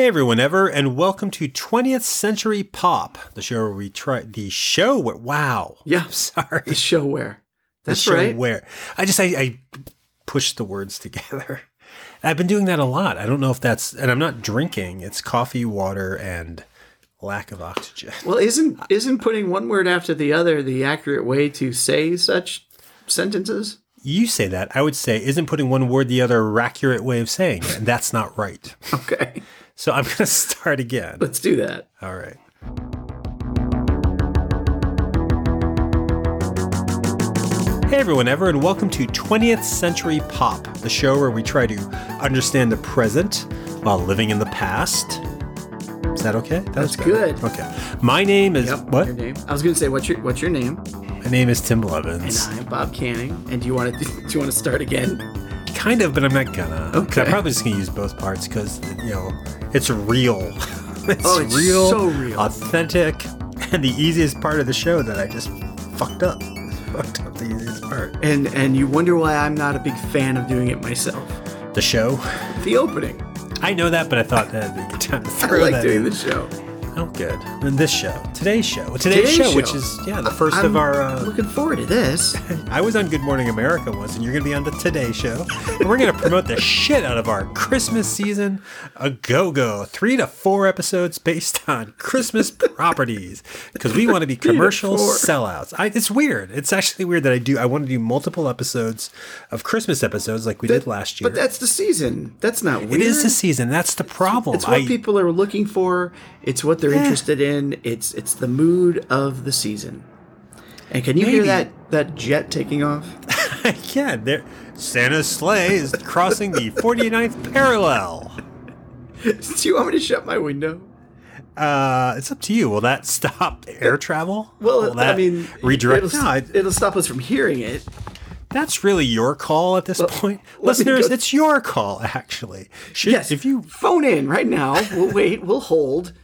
Hey everyone, ever, and welcome to 20th Century Pop, the show where we try the show where wow, Yeah. I'm sorry, The show where. the show right. where I just I, I push the words together. I've been doing that a lot. I don't know if that's, and I'm not drinking. It's coffee, water, and lack of oxygen. Well, isn't isn't putting one word after the other the accurate way to say such sentences? You say that. I would say, isn't putting one word the other accurate way of saying it? And that's not right. Okay, So I'm going to start again. let's do that. All right. Hey everyone, ever, and welcome to 20th Century Pop, the show where we try to understand the present while living in the past. Is that okay? That That's good. Okay. My name is what? Your name? I was going to say what's your what's your name? My name is Tim And I'm Bob Canning. And do you want to do you want to start again? Kind of, but I'm not gonna. Okay. I'm probably just gonna use both parts because you know it's real. it's, Oh, it's real, so real. authentic, and the easiest part of the show that I just fucked up. Fucked up the easiest part. And and you wonder why I'm not a big fan of doing it myself. The show. The opening. I know that, but I thought that'd be a good time to throw I like that doing in. the show. Oh, good. And this show, today's show, today's, Today's show, show. which is yeah the 1st I'm of our. Uh, looking forward to this. I was on Good Morning America once, and you're going to be on the Today Show. And we're going to promote the shit out of our Christmas season, a go go. Three to four episodes based on Christmas properties because we want to be commercial sellouts. I, it's weird. It's actually weird that I do. I want to do multiple episodes of Christmas episodes like we did last year. But that's the season. That's not weird. it is the season. That's the problem. It's what I- people are looking for. It's what they're interested in. It's it's the mood of the season. And can you hear that that jet taking off? yeah, there. Santa's sleigh is crossing the 49th parallel. Do you want me to shut my window? Uh, it's up to you. Will that stop air travel? Well, Will that I mean, redirect. It'll, No, I- it'll stop us from hearing it. that's really your call at this point, let me listeners. go- It's your call, actually. Should, Yes. if you phone in right now, we'll wait. We'll hold.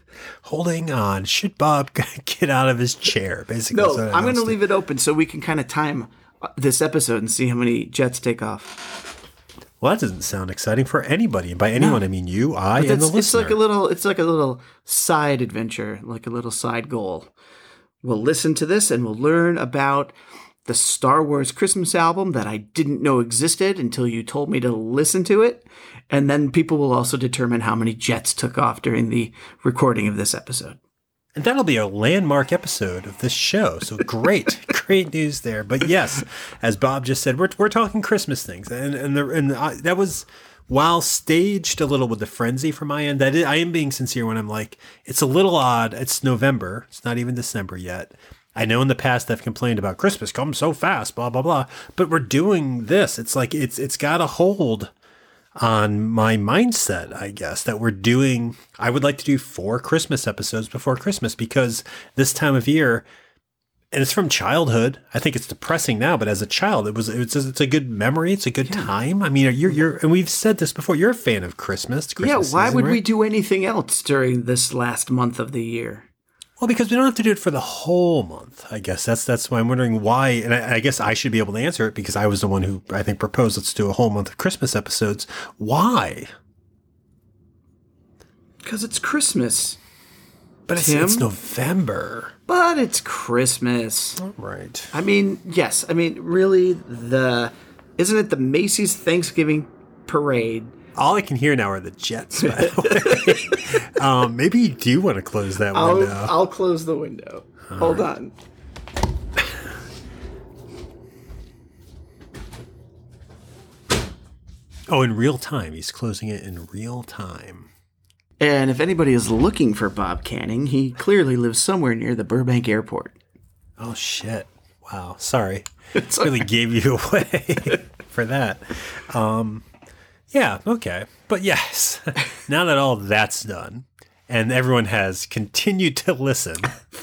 Holding on, should Bob get out of his chair? Basically, No, I'm going to leave it open so we can kind of time uh, this episode and see how many jets take off. Well, that doesn't sound exciting for anybody. And by anyone, I mean you, I, and the It's, it's like a little. It's like a little side adventure, like a little side goal. We'll listen to this and we'll learn about the Star Wars Christmas album that I didn't know existed until you told me to listen to it. And then people will also determine how many jets took off during the recording of this episode. And that'll be a landmark episode of this show. So great, great news there. But yes, as Bob just said, we're, we're talking Christmas things, and and the, and I, that was while staged a little with the frenzy from my end. That is, I am being sincere when I'm like, it's a little odd. It's November. It's not even December yet. I know in the past I've complained about Christmas comes so fast, blah blah blah. But we're doing this. It's like it's it's got a hold on my mindset, I guess, that we're doing. I would like to do four Christmas episodes before Christmas because this time of year, and it's from childhood. I think it's depressing now, but as a child, it was it's it's a good memory. It's a good time. I mean, you're you're and we've said this before. You're a fan of Christmas. Christmas yeah, why season, would we do anything else during this last month of the year? Well, because we don't have to do it for the whole month. I guess that's that's why I'm wondering why, and I, I guess I should be able to answer it because I was the one who I think proposed let's do a whole month of Christmas episodes. Why? Because it's Christmas. But it's, it's November. But it's Christmas. Right. I mean, yes. I mean, really, the isn't it the Macy's Thanksgiving parade? All I can hear now are the jets. By the way, um, maybe you do want to close that I'll, window. I'll close the window. Hold on. oh, in real time, he's closing it in real time. And if anybody is looking for Bob Canning, he clearly lives somewhere near the Burbank Airport. Oh shit! Wow, sorry, It's really gave you away for that. Um, yeah, okay, but yes, now that all that's done. And everyone has continued to listen,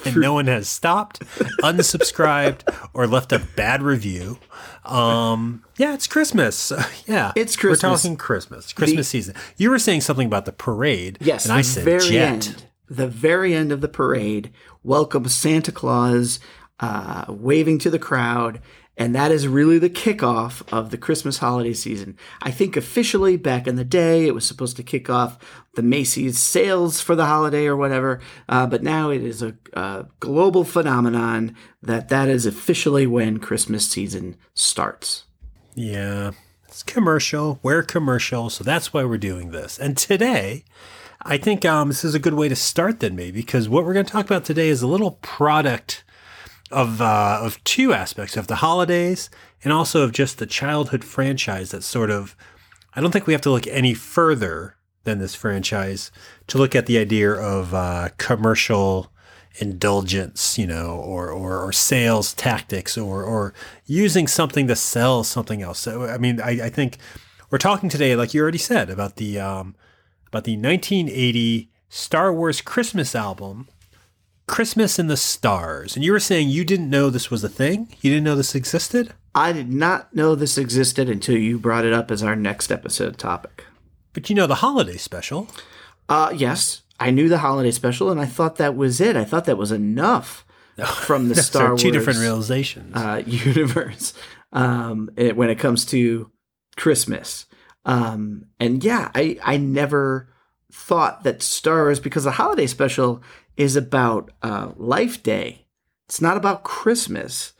and no one has stopped, unsubscribed, or left a bad review. Um, yeah, it's Christmas. yeah, It's Christmas. We're talking Christmas, Christmas season. You were saying something about the parade. Yes, and I said very jet. end. The very end of the parade welcomes Santa Claus uh, waving to the crowd, And that is really the kickoff of the Christmas holiday season. I think officially back in the day, it was supposed to kick off the Macy's sales for the holiday or whatever. Uh, but now it is a, a global phenomenon that that is officially when Christmas season starts. Yeah, it's commercial. We're commercial, so that's why we're doing this. And today, I think um, this is a good way to start then, maybe, because what we're going to talk about today is a little product of uh, of two aspects of the holidays and also of just the childhood franchise that sort of I don't think we have to look any further than this franchise to look at the idea of uh, commercial indulgence, you know, or, or, or sales tactics or, or using something to sell something else. So, I mean, I, I think we're talking today, like you already said, about the, um, about the 1980 Star Wars Christmas album, Christmas in the Stars. And you were saying you didn't know this was a thing? You didn't know this existed? I did not know this existed until you brought it up as our next episode topic. But you know the holiday special. Uh, yes, I knew the holiday special, and I thought that was it. I thought that was enough from the Star Wars two different realizations. uh, universe um, it, when it comes to Christmas. Um, and yeah, I I never thought that Star Wars because the holiday special is about uh, Life Day. It's not about Christmas,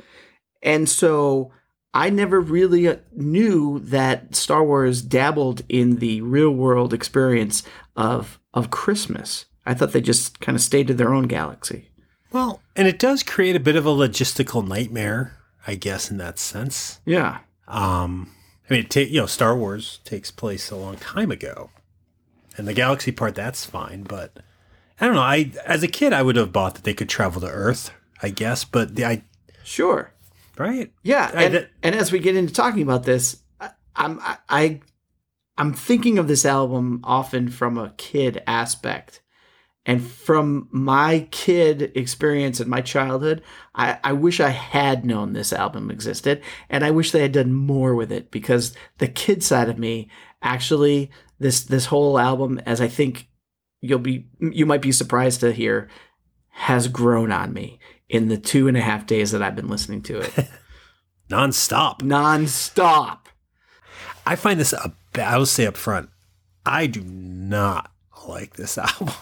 and so I never really uh, knew that Star Wars dabbled in the real world experience of of Christmas. I thought they just kind of stayed to their own galaxy. well, and it does create a bit of a logistical nightmare, I guess, in that sense. Yeah. Um, I mean, ta- you know, Star Wars takes place a long time ago, and the galaxy part that's fine. But I don't know. I as a kid, I would have bought that they could travel to Earth, I guess. But the I Sure. right, Yeah, I- and, that- and as we get into talking about this, I, I'm I, I I'm thinking of this album often from a kid aspect, and from my kid experience in my childhood, I, I wish I had known this album existed, and I wish they had done more with it because the kid side of me actually this this whole album, as I think you'll be you might be surprised to hear, has grown on me in the two and a half days that I've been listening to it nonstop. nonstop. I find this. A, I will say up front, I do not like this album.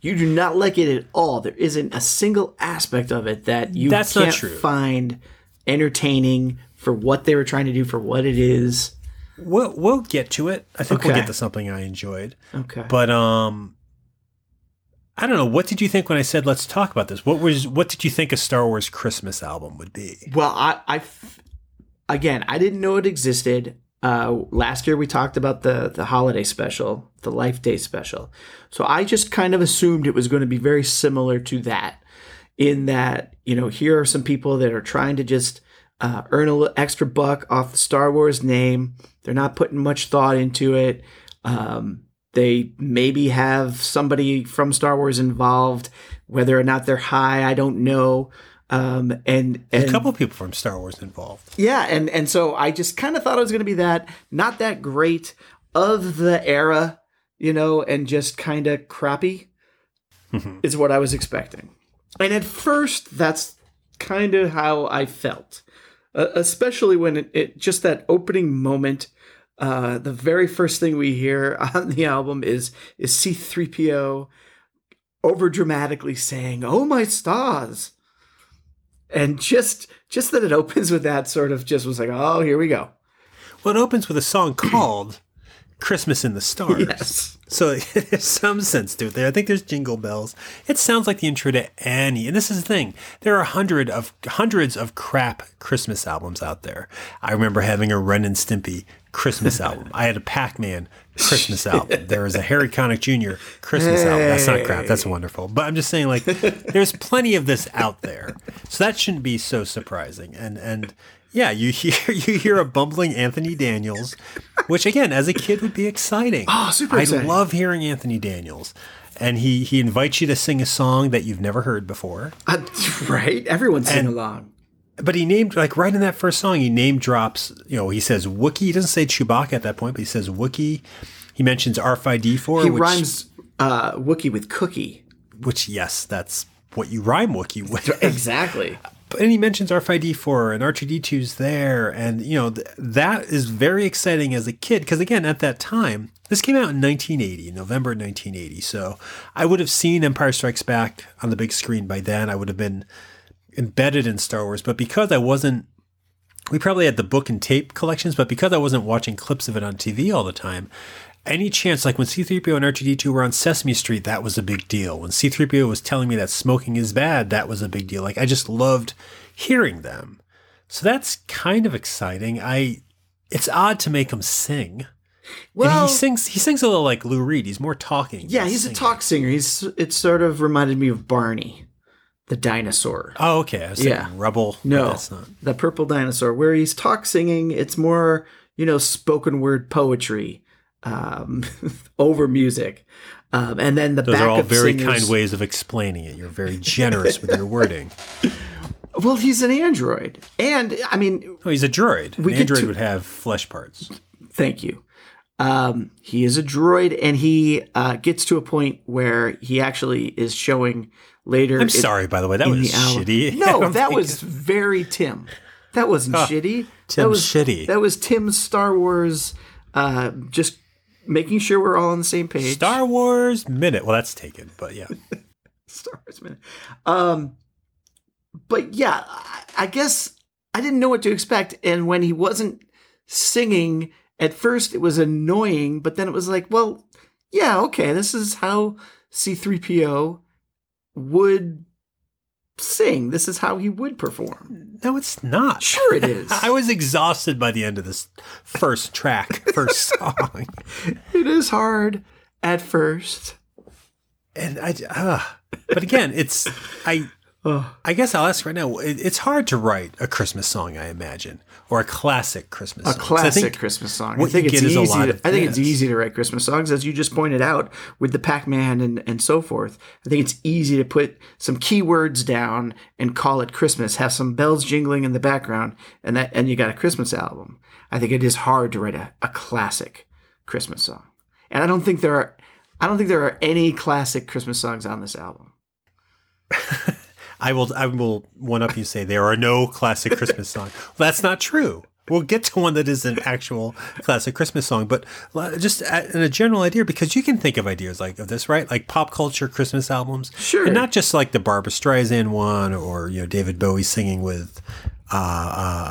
You do not like it at all. There isn't a single aspect of it that you That's not can't true. find entertaining for what they were trying to do for what it is. we'll we'll get to it. I think we'll get to something I enjoyed. Okay. But um I don't know. What did you think when I said let's talk about this? What was what did you think a Star Wars Christmas album would be? Well, I, again, I didn't know it existed. Uh, last year we talked about the the holiday special, the Life Day special. So I just kind of assumed it was going to be very similar to that, in that you know here are some people that are trying to just uh, earn a little extra buck off the Star Wars name. They're not putting much thought into it. Um, they maybe have somebody from Star Wars involved, whether or not they're high, I don't know. Um, and, and a couple people from Star Wars involved. yeah, and and so I just kind of thought it was going to be that, not that great of the era, you know, and just kind of crappy is what I was expecting. And at first, that's kind of how I felt, uh, especially when it, it just that opening moment. Uh, the very first thing we hear on the album is is C3PO over dramatically saying, "Oh my stars." and just just that it opens with that sort of just was like oh here we go Well, it opens with a song called Christmas in the Stars. yes So there's some sense to it there. I think there's jingle bells. It sounds like the intro to Annie. And this is the thing. There are hundred of hundreds of crap Christmas albums out there. I remember having a Ren and Stimpy Christmas album. I had a Pac-Man Christmas album. There was a Harry Connick Jr. Christmas album. That's not crap. That's wonderful. But I'm just saying, like, there's plenty of this out there. So that shouldn't be so surprising. And and yeah, you hear you hear a bumbling Anthony Daniels, which again, as a kid would be exciting. Oh, super I exciting. love hearing Anthony Daniels. And he he invites you to sing a song that you've never heard before. Uh, right everyone sing along But he named like right in that first song, he name drops, you know, he says Wookie. He doesn't say Chewbacca at that point, but he says Wookie. He mentions R5D4, he which, rhymes uh wookie with cookie which yes, that's what you rhyme Wookie with. exactly and he mentions R5D4 and R2D2's there, and you know th- that is very exciting as a kid because again at that time this came out in 1980, November 1980. So I would have seen Empire Strikes Back on the big screen by then. I would have been embedded in Star Wars, but because I wasn't, we probably had the book and tape collections, but because I wasn't watching clips of it on TV all the time, any chance, like when C3PO and R2D2 were on Sesame Street, that was a big deal. When C3PO was telling me that smoking is bad, that was a big deal. Like I just loved hearing them. So that's kind of exciting. I it's odd to make him sing. Well, and he sings he sings a little like Lou Reed. He's more talking. yeah, he's a talk singer. He's it sort of reminded me of Barney, the dinosaur. Oh, okay. I was Yeah. thinking Rebel. No, that's not. the purple dinosaur, where he's talk singing. It's more, you know, spoken word poetry um, over music, um, and then the Those are all very singers- kind ways of explaining it. You're very generous with your wording. Well, he's an android, and I mean, Oh, he's a droid. An android to- would have flesh parts. thank you. Um, he is a droid, and he uh, gets to a point where he actually is showing later. I'm in- sorry, by the way. That was shitty. No, that think- was very Tim. That wasn't shitty. that was shitty. That was Tim's Star Wars. Uh, just making sure we're all on the same page. Star Wars minute. Well, that's taken, but yeah. Star Wars minute. Um, but yeah, I, I guess I didn't know what to expect, and when he wasn't singing, at first it was annoying, but then it was like, well, yeah, okay, this is how C3PO would sing. This is how he would perform. No, it's not. Sure, it is. I was exhausted by the end of this first track, first song. It is hard at first. and I, uh, but again, it's I. I guess I'll ask right now. It, it's hard to write a Christmas song, I imagine, or a classic Christmas A song. classic I think Christmas song. I think it's get is a easy. To, of I think it's easy to write Christmas songs, as you just pointed out with the Pac-Man and and so forth. I think it's easy to put some keywords down and call it Christmas. Have some bells jingling in the background, and that and you got a Christmas album. I think it is hard to write a, a classic Christmas song, and I don't think there are. I don't think there are any classic Christmas songs on this album. I will I will one up you say there are no classic Christmas songs. Well, that's not true. We'll get to one that is an actual classic Christmas song, but just a, a general idea because you can think of ideas like of this, right? Like pop culture Christmas albums, Sure. and not just like the Barbra Streisand one or you know David Bowie singing with uh,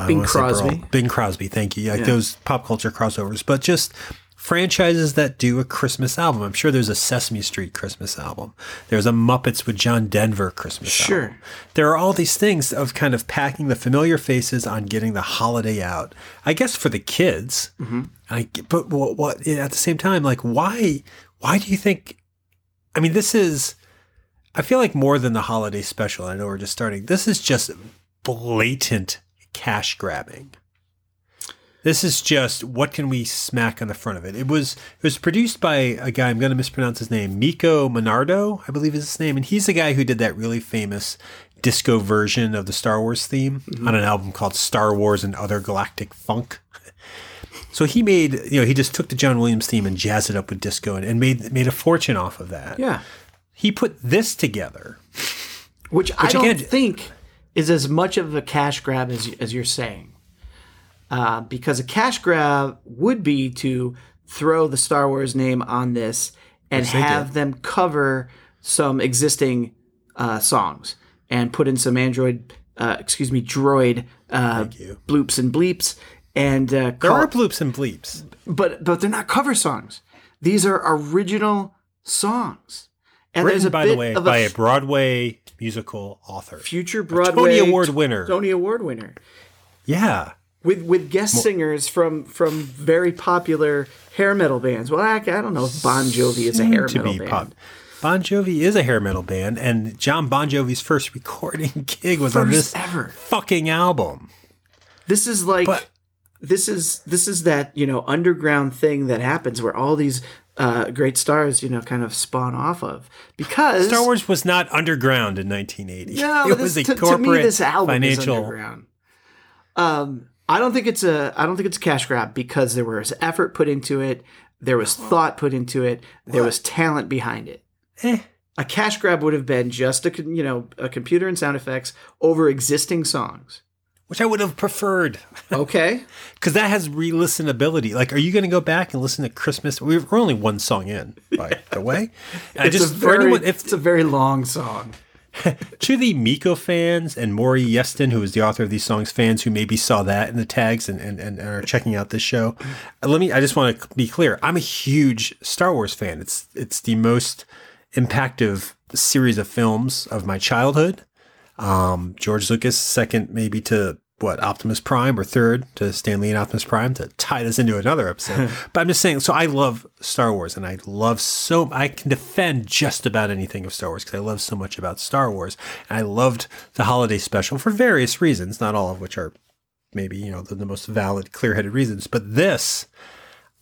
uh, Bing wanna say Burl- Crosby. Bing Crosby, thank you. Like those pop culture crossovers, but just franchises that do a Christmas album. I'm sure there's a Sesame Street Christmas album. There's a Muppets with John Denver Christmas Sure. album. There are all these things of kind of packing the familiar faces on getting the holiday out. I guess for the kids. Hmm. I but what, what at the same time like why why do you think I mean this is I feel like more than the holiday special. I know we're just starting. This is just blatant cash grabbing. This is just what can we smack on the front of it. It was it was produced by a guy I'm going to mispronounce his name, Meco Monardo, I believe is his name, and he's the guy who did that really famous disco version of the Star Wars theme mm-hmm. on an album called Star Wars and Other Galactic Funk. So he made, you know, he just took the John Williams theme and jazzed it up with disco and, and made made a fortune off of that. Yeah, He put this together. which, I don't think is as much of a cash grab as as you're saying. Uh, because a cash grab would be to throw the Star Wars name on this and have them cover some existing uh, songs and put in some Android, uh, excuse me, Droid uh, bloops and bleeps and uh, There are bloops and bleeps. but but they're not cover songs. These are original songs. And Written, a by the way, by a a Broadway musical author. future Broadway Tony Award winner. Tony Award winner. Yeah. With with guest singers from from very popular hair metal bands. Well, I, I don't know if Bon Jovi is a hair metal band. pop. Bon Jovi is a hair metal band, and Jon Bon Jovi's first recording gig was on this ever. fucking album. This is like But- this is this is that you know underground thing that happens where all these uh, great stars you know kind of spawn off of because Star Wars was not underground in 1980. No, it this, was a to, corporate to me this album financial. is underground. Um, I don't think it's a I don't think it's a cash grab because there was effort put into it, there was thought put into it, there was talent behind it. Eh, A cash grab would have been just a you know a computer and sound effects over existing songs. which I would have preferred Okay. because that has re-listenability. Like, are you going to go back and listen to Christmas? We're only one song in, by the way. I just for very, anyone, if it's a very long song. to the Meco fans and Maury Yeston, who is the author of these songs, fans who maybe saw that in the tags and, and, and are checking out this show, uh, let me. I just want to be clear. I'm a huge Star Wars fan. It's it's the most impactful series of films of my childhood. Um, George Lucas, second maybe to what Optimus Prime, or third to Stanley and Optimus Prime to tie this into another episode. but I'm just saying. So I love Star Wars, and I love so I can defend just about anything of Star Wars because I love so much about Star Wars, and I loved the holiday special for various reasons, not all of which are maybe you know the, the most valid, clear-headed reasons. But this,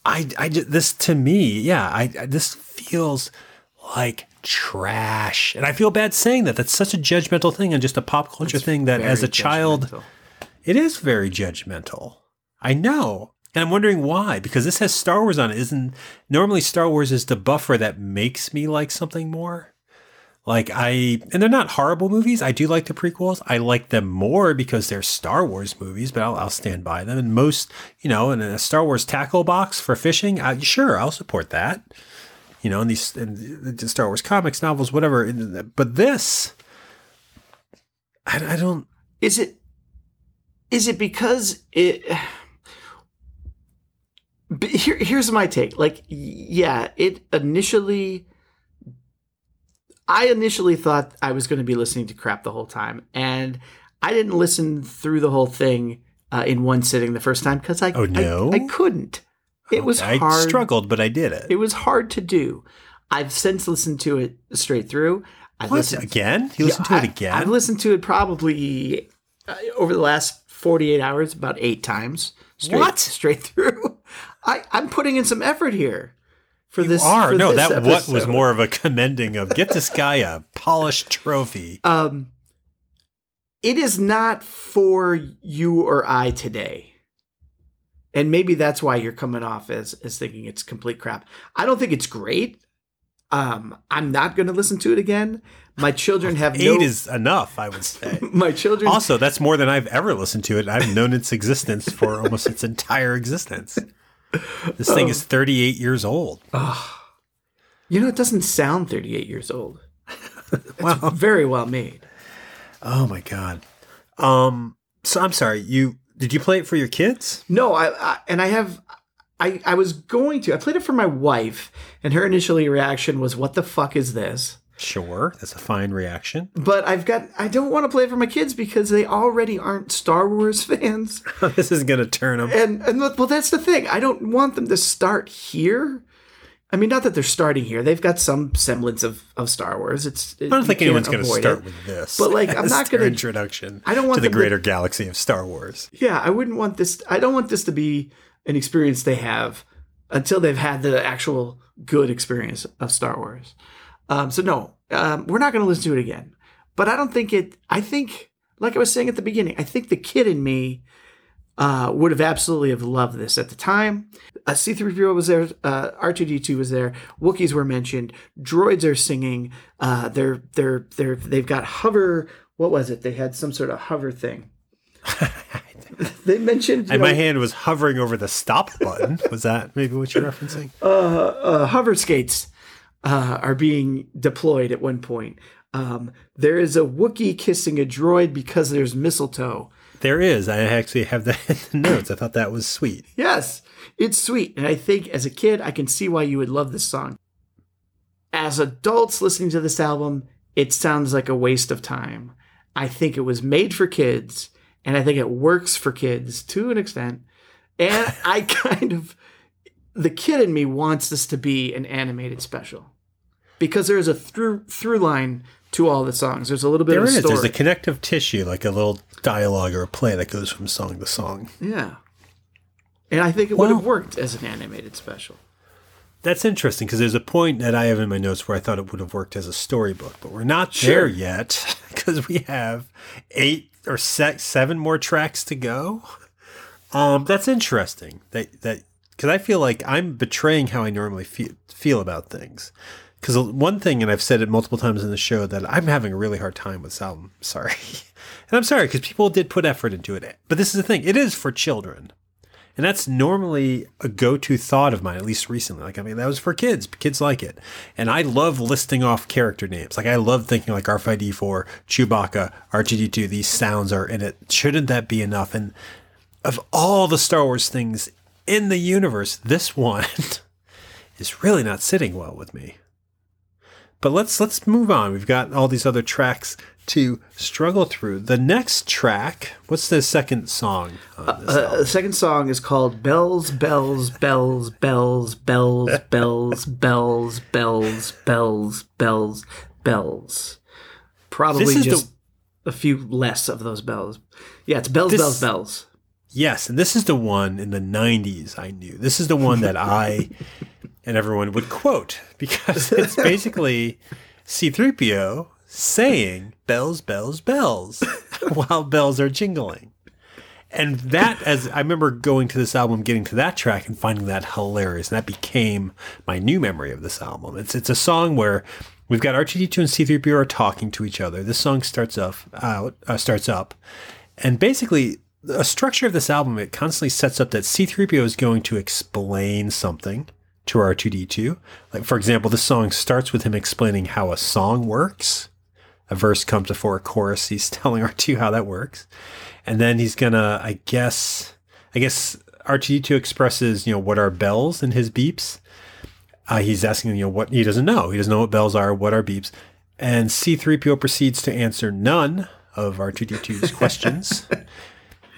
I, I this to me, yeah, I I- this feels like trash, and I feel bad saying that. That's such a judgmental thing and just a pop culture thing that as a Very child. It is very judgmental. I know. And I'm wondering why, because this has Star Wars on it. Isn't normally Star Wars is the buffer that makes me like something more. Like I and they're not horrible movies. I do like the prequels. I like them more because they're Star Wars movies, but I'll, I'll stand by them. And most, you know, in a Star Wars tackle box for fishing, I, sure, I'll support that. You know, in these in the Star Wars comics, novels, whatever. But this, I, I don't. Is it is it because it here, here's my take like yeah it initially i initially thought i was going to be listening to crap the whole time and i didn't listen through the whole thing uh, in one sitting the first time because I, Oh, no? I, I couldn't it was hard. I struggled, but I did it. it was hard to do i've since listened to it straight through What listened again? You listened to it again? I've listened to it probably uh, over the last 48 hours about eight times. Straight, What? Straight through. I, I'm putting in some effort here for you this. are for no. this That what was more of a commending of get this guy a polished trophy. Um, it is not for you or I today. And maybe that's why you're coming off as, as thinking it's complete crap. I don't think it's great. Um, I'm not going to listen to it again. My children have Eight no. is enough, I would say. my children also, that's more than I've ever listened to it. I've known its existence for almost its entire existence. This thing Oh. is 38 years old. You know, it doesn't sound 38 years old. Wow. Very well made. Oh my god. Um. So I'm sorry. You did you play it for your kids? No, I, I and I have I I was going to. I played it for my wife and her initial reaction was what the fuck is this? Sure, that's a fine reaction. But I've got I don't want to play it for my kids because they already aren't Star Wars fans. this is gonna turn them. And and well that's the thing. I don't want them to start here. I mean, not that they're starting here. They've got some semblance of, of Star Wars. It's I don't think anyone's going to start It. with this. But, like, I'm not gonna- introduction. I don't want to the them to- greater galaxy of Star Wars. Yeah, I wouldn't want this. I don't want this to be an experience they have until they've had the actual good experience of Star Wars. Um, so no, um, we're not going to listen to it again. But I don't think it. I think, like I was saying at the beginning, I think the kid in me uh, would have absolutely have loved this at the time. Uh, C3PO was there. Uh, R2D2 was there. Wookiees were mentioned. Droids are singing. Uh, they're they're they're they've got hover. What was it? They had some sort of hover thing. they mentioned And know, my hand was hovering over the stop button. Was that maybe what you're referencing? uh, uh, hover skates uh, are being deployed at one point. Um, there is a Wookiee kissing a droid because there's mistletoe. There is. I actually have that in the notes. I thought that was sweet. Yes, it's sweet. And I think as a kid, I can see why you would love this song. As adults listening to this album, it sounds like a waste of time. I think it was made for kids, and I think it works for kids to an extent. And I kind of, the kid in me wants this to be an animated special because there is a through through line to all the songs. There's a little bit There of is. story. There's a connective tissue, like a little dialogue or a play that goes from song to song. yeah, and I think it would have worked as an animated special. That's interesting because there's a point that I have in my notes where I thought it would have worked as a storybook, but we're not Sure. there yet because we have eight or se- seven more tracks to go. Um, that's interesting. That that because I feel like I'm betraying how I normally feel feel about things. because one thing, and I've said it multiple times in the show, that I'm having a really hard time with this album. Sorry. and I'm sorry because people did put effort into it. But this is the thing it is for children. And that's normally a go to thought of mine, at least recently. Like, I mean, that was for kids. Kids like it. And I love listing off character names. Like, I love thinking like R5D4, Chewbacca, R2D2, these sounds are in it. Shouldn't that be enough? And of all the Star Wars things in the universe, this one is really not sitting well with me. But let's let's move on. We've got all these other tracks to struggle through. The next track, what's the second song? On this Uh, the second song is called Bells, Bells, Bells, Bells, Bells, Bells, Bells, Bells, Bells, Bells, Bells. Probably just a few less of those bells. Yeah, it's Bells, Bells, Bells. Yes, and this is the one in the 90s I knew. This is the one that I and everyone would quote because it's basically C3PO saying bells, bells, bells while bells are jingling. And that, as I remember going to this album, getting to that track and finding that hilarious, and that became my new memory of this album. It's it's a song where we've got R2D2 and C3PO are talking to each other. This song starts up, out, uh, starts up, and basically a structure of this album it constantly sets up that C3PO is going to explain something to R2D2. Like for example, the song starts with him explaining how a song works. A verse comes before a chorus. He's telling R2 how that works. And then he's gonna, I guess, I guess R2D2 expresses, you know, what are bells and his beeps. Uh, he's asking, you know, what he doesn't know. He doesn't know what bells are, what are beeps. And C3PO proceeds to answer none of R2D2's questions.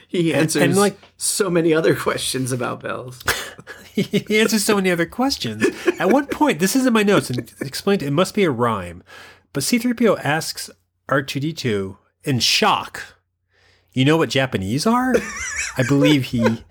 He answers and like- so many other questions about bells. he answers so many other questions. At one point, this isn't my notes and explained it must be a rhyme, but C3PO asks R2D2 in shock, You know what Japanese are? I believe he,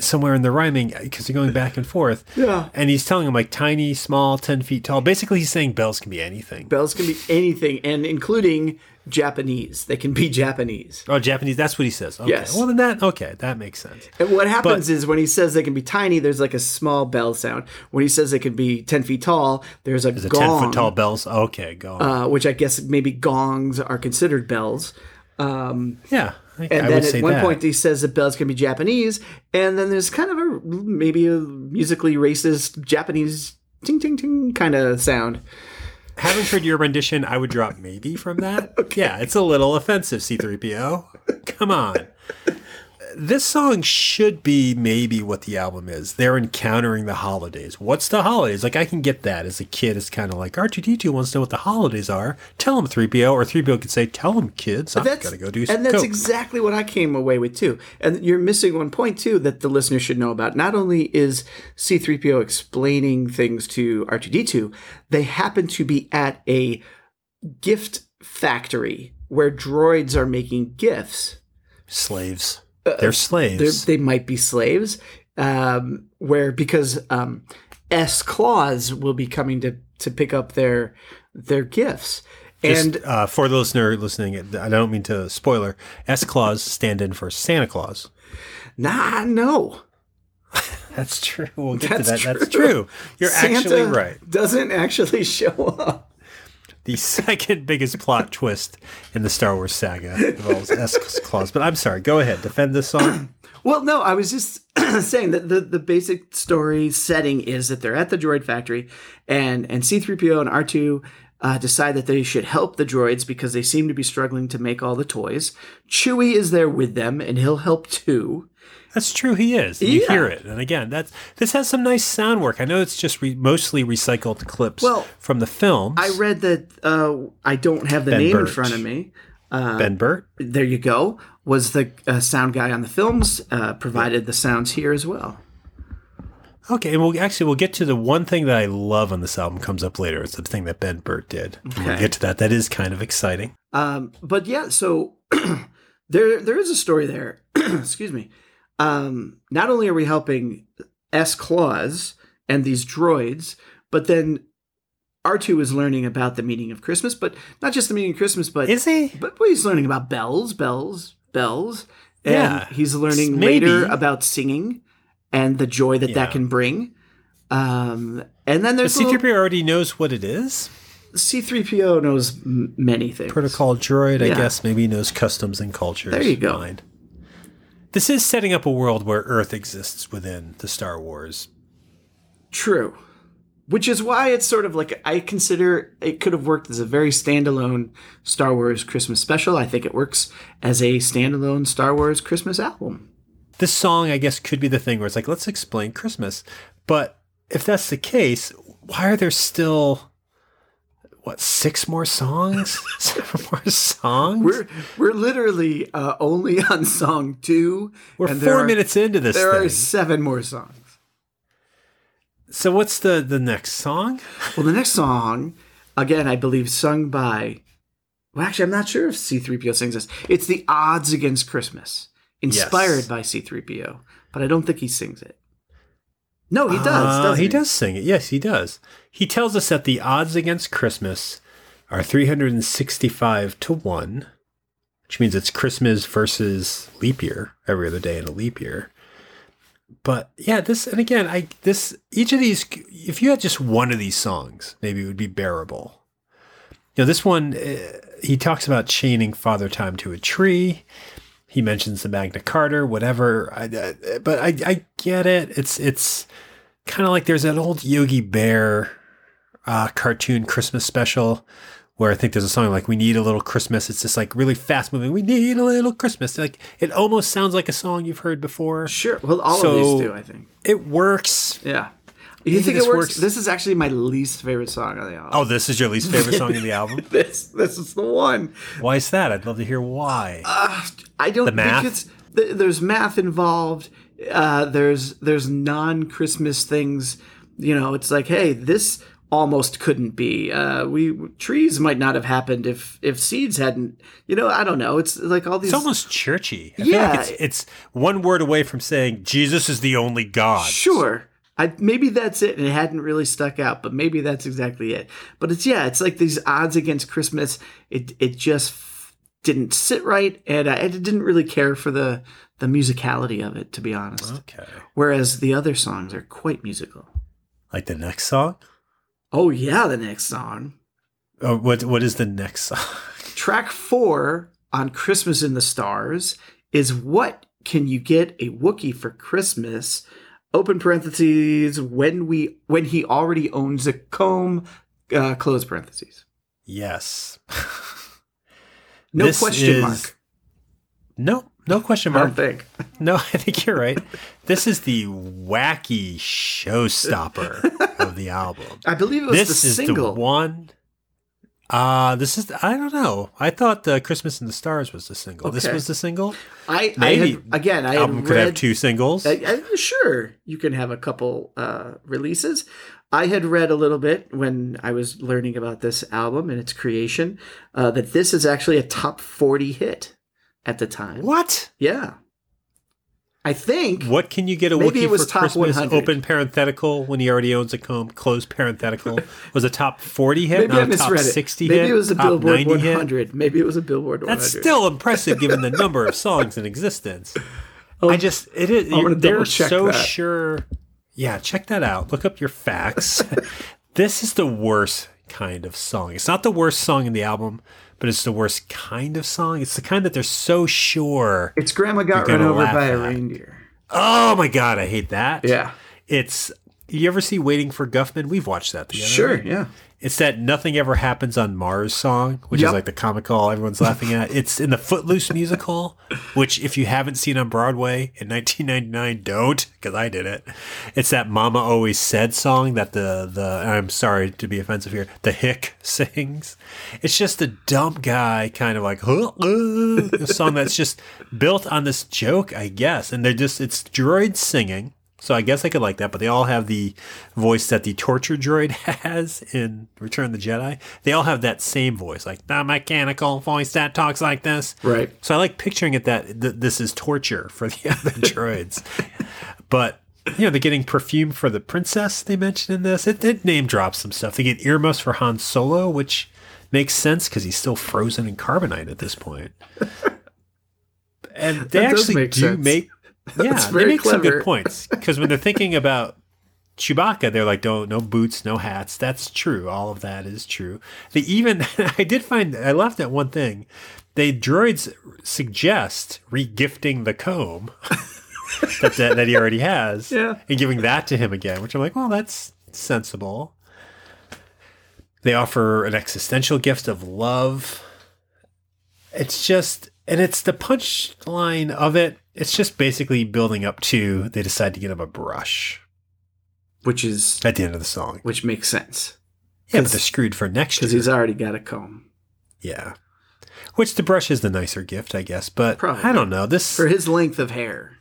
somewhere in the rhyming, uh, because they're going back and forth. Yeah. And he's telling him like tiny, small, 10 feet tall. Basically, he's saying bells can be anything. Bells can be anything, and including Japanese. They can be Japanese. Oh, Japanese, that's what he says. Okay. Yes. Well, then that, okay, that makes sense. And what happens is when he says they can be tiny, there's like a small bell sound. When he says they can be 10 feet tall, there's a The gong. 10 foot tall bells. Okay, go on. uh, which I guess maybe gongs are considered bells. Um, yeah. I, and I then would at one that. point he says that bells can be Japanese, and then there's kind of a maybe a musically racist Japanese ting ting ting kind of sound. Having heard your rendition, I would drop maybe from that. Yeah, it's a little offensive, C3PO. Come on. This song should be maybe what the album is. They're encountering the holidays. What's the holidays? Like, I can get that as a kid. It's kind of like R2D2 wants to know what the holidays are. Tell him 3PO, or 3PO could say, Tell him, kids. I've got to go do some and that's coke." exactly what I came away with too. And you're missing one point too that the listener should know about. Not only is C3PO explaining things to R2D2, they happen to be at a gift factory where droids are making gifts. Slaves. Uh, They're slaves. They're, they might be slaves, um, where because um, S Claus will be coming to to pick up their their gifts. Just, and uh, for the listener listening, I don't mean to spoiler. S Claus stand in for Santa Claus. nah, no, That's true. We'll get That's to that. That's true. true. You're Santa actually right. Doesn't actually show up. The second biggest plot twist in the Star Wars saga involves S Claus. But I'm sorry. Go ahead. Defend this song. Well, no, I was just saying that the, the basic story setting is that they're at the droid factory, and and C-3PO and R2 uh, decide that they should help the droids because they seem to be struggling to make all the toys. Chewie is there with them, and he'll help too. That's true. He is. And You Yeah. hear it. And again, that's this has some nice sound work. I know it's just re- mostly recycled clips Well, from the film. I read that uh, I don't have the Ben name in front of me. ben Burtt. There you go. Was the uh, sound guy on the films uh, provided the sounds here as well? Okay, and we'll actually we'll get to the one thing that I love on this album comes up later. It's the thing that Ben Burtt did. And We'll get to that. That is kind of exciting. Um, but yeah, so there there is a story there. Excuse me. Um, not only are we helping S Claus and these droids, but then R2 is learning about the meaning of Christmas, but not just the meaning of Christmas, but Is he? but, he's learning about bells, bells, bells. And Yeah. he's learning Maybe. later about singing and the joy that Yeah. that can bring. Um, and then there's C three PO already knows what it is. C3PO knows m- many things. Protocol droid, I guess, maybe knows customs and cultures. There you go. Fine. This is setting up a world where Earth exists within the Star Wars. True. Which is why it's sort of like I consider it could have worked as a very standalone Star Wars Christmas special. I think it works as a standalone Star Wars Christmas album. This song, I guess, could be the thing where it's like, let's explain Christmas. But if that's the case, why are there still what six more songs? Seven more songs? We're we're literally uh, only on song two. We're and four are- minutes into this There thing. are seven more songs. So what's the the next song? Well, the next song, again, I believe sung by. Well, actually, I'm not sure if C3PO sings this. It's the Odds Against Christmas, inspired Yes. by C3PO, but I don't think he sings it. No, he does. Uh, doesn't he does sing it. Yes, he does. He tells us that the odds against Christmas are 365 to 1, which means it's Christmas versus leap year, every other day in a leap year. But yeah, this and again, I this each of these if you had just one of these songs, maybe it would be bearable. You know, this one uh, he talks about chaining Father Time to a tree. He mentions the Magna Carta, whatever. I, I, but I, I get it. It's it's kind of like there's that old Yogi Bear uh, cartoon Christmas special where I think there's a song like "We Need a Little Christmas." It's just like really fast moving. We need a little Christmas. Like it almost sounds like a song you've heard before. Sure. Well, all So- of these do, I think. It works. Yeah. You Maybe think this it works? works- This is actually my least favorite song on the album. Oh, this is your least favorite song in the album. This this is the one. Why is that? I'd love to hear why. I don't The math? think it's th- there's math involved. Uh, there's there's non Christmas things. You know, it's like, hey, this almost couldn't be. Uh, we trees might not have happened if if seeds hadn't. You know, I don't know. It's like all these. It's almost churchy. I Yeah. like it's, it's one word away from saying Jesus is the only God. Sure. I, maybe that's it, and it hadn't really stuck out, but maybe that's exactly it. But it's yeah, it's like these odds against Christmas. It it just f- didn't sit right, and uh, I, I didn't really care for the the musicality of it, to be honest. Okay. Whereas the other songs are quite musical. Like the next song? Oh yeah, the next song, Oh, what what is the next song? track four on "Christmas in the Stars" is "What Can You Get a Wookie for Christmas?" Open parentheses when we when he already owns a comb. Uh, close parentheses. Yes. No This question is- mark. No, no question I mark. don't think. No, I think you're right. This is the wacky showstopper of the album. I believe it was This the is single. the one. Uh, this is I don't know. I thought uh, Christmas in the Stars was the single. This was the single. I, I Maybe had, again, I album had could have read. two singles. I, I, sure, you can have a couple uh, releases. I had read a little bit when I was learning about this album and its creation uh, that this is actually a top forty hit at the time. what? Yeah, I think. What can you get a Maybe Wookiee for top Christmas? 100. Open parenthetical when he already owns a comb. Close parenthetical was a top forty hit, Maybe I not a top misread it. sixty Maybe hit. it was a Billboard 90 one hit. hundred. Maybe it was a Billboard one hundred. That's still impressive given the number of songs in existence. Oh, I just it is I'm gonna they're so that. sure. Yeah, check that out. Look up your facts. this is the worst kind of song. It's not the worst song in the album, but it's the worst kind of song. It's the kind that they're so sure. It's Grandma got run over by a reindeer. Oh my god, I hate that. Yeah. It's you ever see Waiting for Guffman? We've watched that together. Sure. right? Yeah. It's that Nothing Ever Happens on Mars song, which Yep. is like the comical everyone's laughing at. It's in the Footloose musical, which if you haven't seen on Broadway in 1999, don't, because I did it. It's that Mama Always Said song that the, the I'm sorry to be offensive here, the hick sings. It's just a dumb guy kind of like, huh, uh, a song that's just built on this joke, I guess. And they're just, it's droids singing. So I guess I could like that, but they all have the voice that the torture droid has in Return of the Jedi. They all have that same voice, like the mechanical voice that talks like this. Right. So I like picturing it that th- this is torture for the other droids. But you know, they're getting perfume for the princess. They mentioned in this. It, it name drops some stuff. They get earmuffs for Han Solo, which makes sense because he's still frozen in carbonite at this point. And they That actually make do sense. make yeah, they make some good points because when they're thinking about Chewbacca, they're like, no, no boots, no hats. That's true. All of that is true. They even, I did find, I left at one thing. They droids suggest regifting the comb that, that that he already has, Yeah. and giving that to him again. Which I'm like, well, that's sensible. They offer an existential gift of love. It's just, and it's the punchline of it. It's just basically building up to they decide to get him a brush which is at the end of the song. which makes sense Yeah, but they're screwed for next year. because he's already got a comb Yeah. Which the brush is the nicer gift, I guess. But Probably. I don't know. This for his length of hair.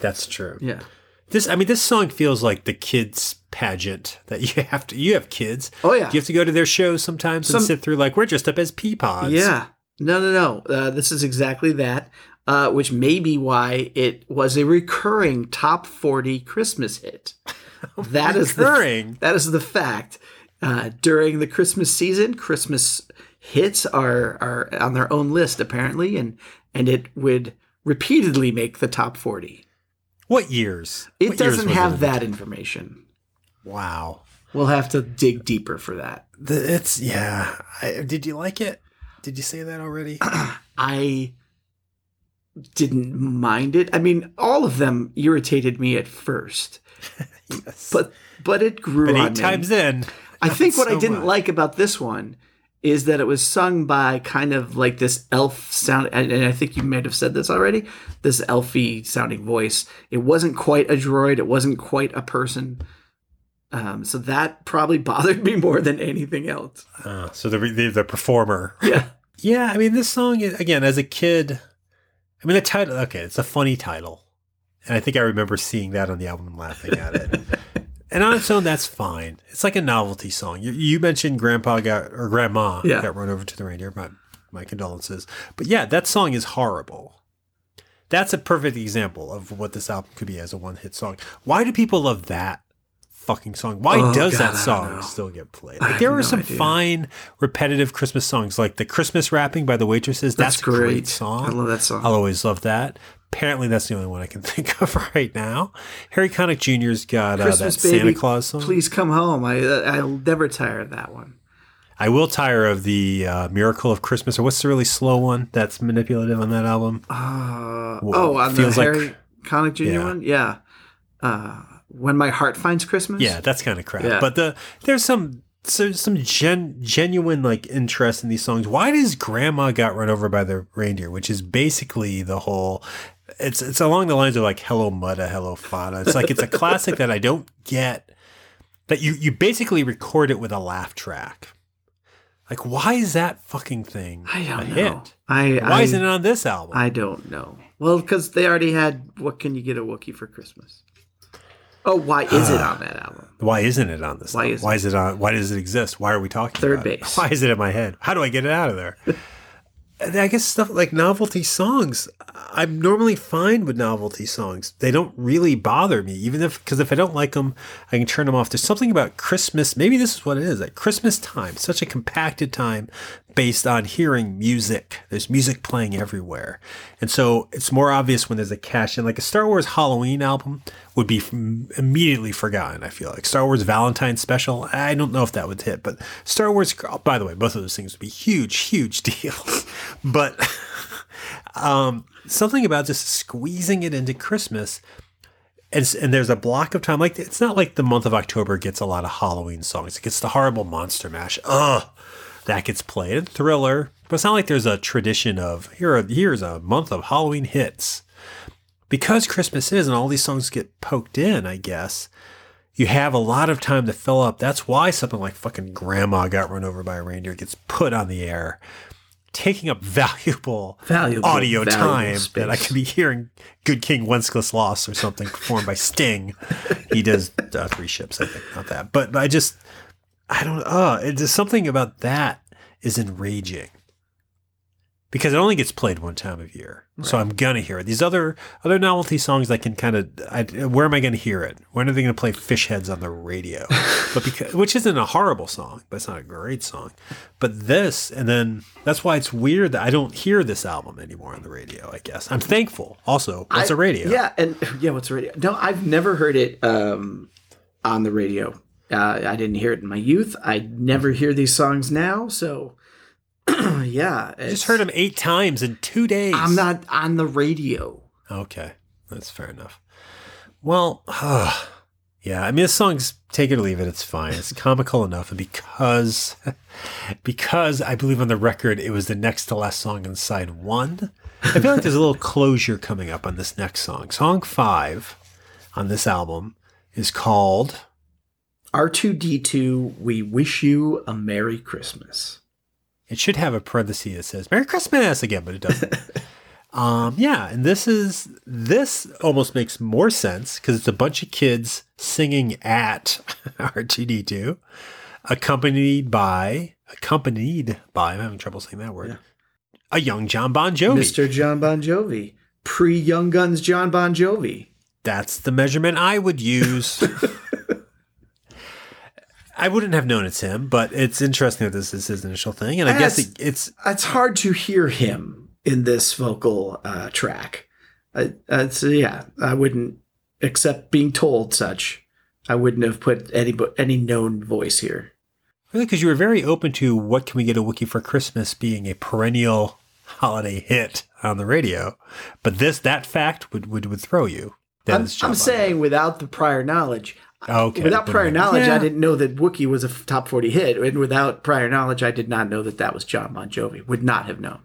that's true. Yeah. This I mean this song feels like the kids pageant that you have to you have kids. Oh yeah. You have to go to their shows sometimes Some- and sit through like we're dressed up as pea pods. Yeah. No, no, no. Uh, this is exactly that, uh, which may be why it was a recurring top 40 Christmas hit. That is the, Recurring. that is the fact. Uh, during the Christmas season, Christmas hits are are on their own list apparently, and and it would repeatedly make the top 40. What years? It What doesn't was have it? that information. Wow. We'll have to dig deeper for that. The, it's yeah. I, did you like it? Did you say that already? I didn't mind it. I mean, all of them irritated me at first, yes. but but it grew But on eight me. times in. I think what I didn't much. like about this one is that it was sung by kind of like this elf sound, and, and I think you might have said this already. This elfy sounding voice. It wasn't quite a droid. It wasn't quite a person. Um, so that probably bothered me more than anything else. Uh, so the, the the performer. Yeah. Yeah, I mean, this song is- again as a kid. I mean, the title. Okay, it's a funny title, and I think I remember seeing that on the album and laughing at it. and on its own, that's fine. It's like a novelty song. You, you mentioned Grandpa got or Grandma Yeah. got run over to the reindeer. My my condolences. But yeah, that song is horrible. That's a perfect example of what this album could be as a one hit song. Why do people love that fucking song? Why Oh, does God, that song still get played? Like, there were no some idea. fine repetitive Christmas songs, like the Christmas wrapping by the waitresses. That's, That's a great, great. song. I love that song. I'll always love that. Apparently, that's the only one I can think of right now. Harry Connick Jr.'s got uh, that Christmas Santa Claus song. Please come home. I I'll never tire of that one. I will tire of the uh, Miracle of Christmas, or what's the really slow one that's manipulative on that album? Uh, Whoa, oh, on the feels like- Harry Connick Jr. Yeah. one, yeah. Uh, when my heart finds Christmas. Yeah, that's kind of crap. Yeah. But the there's some so some gen, genuine like interest in these songs. Why does Grandma got run over by the reindeer? Which is basically the whole. It's it's along the lines of like Hello Mudda, Hello Fada. It's like it's a classic that I don't get. That you you basically record it with a laugh track. Like why is that fucking thing I a don't know. hit? I Why I, isn't it on this album? I don't know. Well, because they already had "What Can You Get a Wookie for Christmas." Oh, why is it on that album? Why isn't it on this? Why album? isn't why is it on? Why does it exist? Why are we talking Third about it? base. Why is it in my head? How do I get it out of there? I guess stuff like novelty songs. I'm normally fine with novelty songs. They don't really bother me, even if because if I don't like them, I can turn them off. There's something about Christmas. Maybe this is what it is. At Christmas time, such a compacted time, based on hearing music. There's music playing everywhere, and so it's more obvious when there's a cash in. Like a Star Wars Halloween album would be immediately forgotten. I feel like Star Wars Valentine special. I don't know if that would hit, but Star Wars. By the way, both of those things would be huge, huge deals. but um, something about just squeezing it into Christmas. And, and there's a block of time like it's not like the month of October gets a lot of Halloween songs. It gets the horrible monster mash. Ugh, that gets played. Thriller, but it's not like there's a tradition of here. Are, here's a month of Halloween hits because Christmas is, and all these songs get poked in. I guess you have a lot of time to fill up. That's why something like fucking Grandma got run over by a reindeer gets put on the air, taking up valuable Valuable, audio valuable time space. that I could be hearing Good King Wenceslas Lost or something performed by Sting. He does uh, three ships, I think, not that. But, I just, I don't, uh, it's just something about that is enraging because it only gets played one time of year. So I'm gonna hear it. These other other novelty songs, I can kind of, where am I going to hear it? When are they going to play Fish Heads on the radio? but because, which isn't a horrible song, but it's not a great song. But this, and then that's why it's weird that I don't hear this album anymore on the radio. I guess I'm thankful. Also, what's I- a radio? Yeah, and yeah, what's a radio? No, I've never heard it um, on the radio. Uh, I didn't hear it in my youth. I never hear these songs now. So, yeah. I just heard him eight times in two days. I'm not on the radio. Okay. That's fair enough. Well, uh, yeah. I mean, this song's take it or leave it. It's fine. It's comical enough. And because, because I believe on the record it was the next to last song on side one, I feel like there's a little closure coming up on this next song. Song five on this album is called R2D2, we wish you a Merry Christmas. It should have a parenthesis that says Merry Christmas again, but it doesn't. um, yeah, and this is this almost makes more sense because it's a bunch of kids singing at R2D2, accompanied by accompanied by I'm having trouble saying that word. Yeah. A young Jon Bon Jovi. Mr. Jon Bon Jovi. Pre Young Guns Jon Bon Jovi. That's the measurement I would use. I wouldn't have known it's him, but it's interesting that this is his initial thing, and I guess it, it's it's hard to hear him in this vocal uh, track. Uh, it's, yeah, I wouldn't, except being told such, I wouldn't have put any any known voice here. Really, because you were very open to what can we get a Wookiee for Christmas being a perennial holiday hit on the radio, but this that fact would would, would throw you. I'm, I'm saying without the prior knowledge, Okay. Without prior knowledge, yeah. I didn't know that Wookiee was a top 40 hit. And without prior knowledge, I did not know that that was Jon Bon Jovi. Would not have known.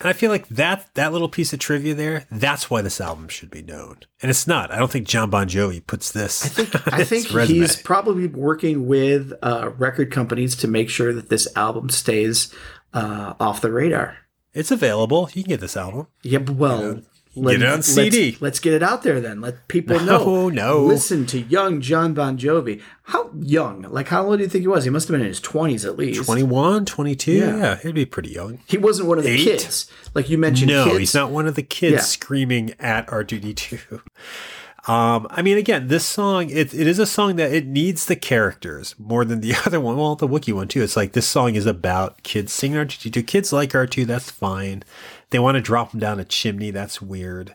And I feel like that that little piece of trivia there, that's why this album should be known. And it's not. I don't think Jon Bon Jovi puts this. I think I think resume. he's probably working with uh, record companies to make sure that this album stays uh, off the radar. It's available. You can get this album. Yeah, well, you know, let, get it on CD. Let's, let's, get it out there then. Let people no, know. No, Listen to young Jon Bon Jovi. How young? Like, how old do you think he was? He must have been in his 20s at least. 21, 22? Yeah. yeah he'd be pretty young. He wasn't one of the Eight? kids. Like you mentioned, No, kids. he's not one of the kids yeah. screaming at R2D2. Um, I mean, again, this song, it, it is a song that it needs the characters more than the other one. Well, the Wookiee one too. It's like this song is about kids singing R2D2. Kids like R2, that's fine. They want to drop him down a chimney, that's weird.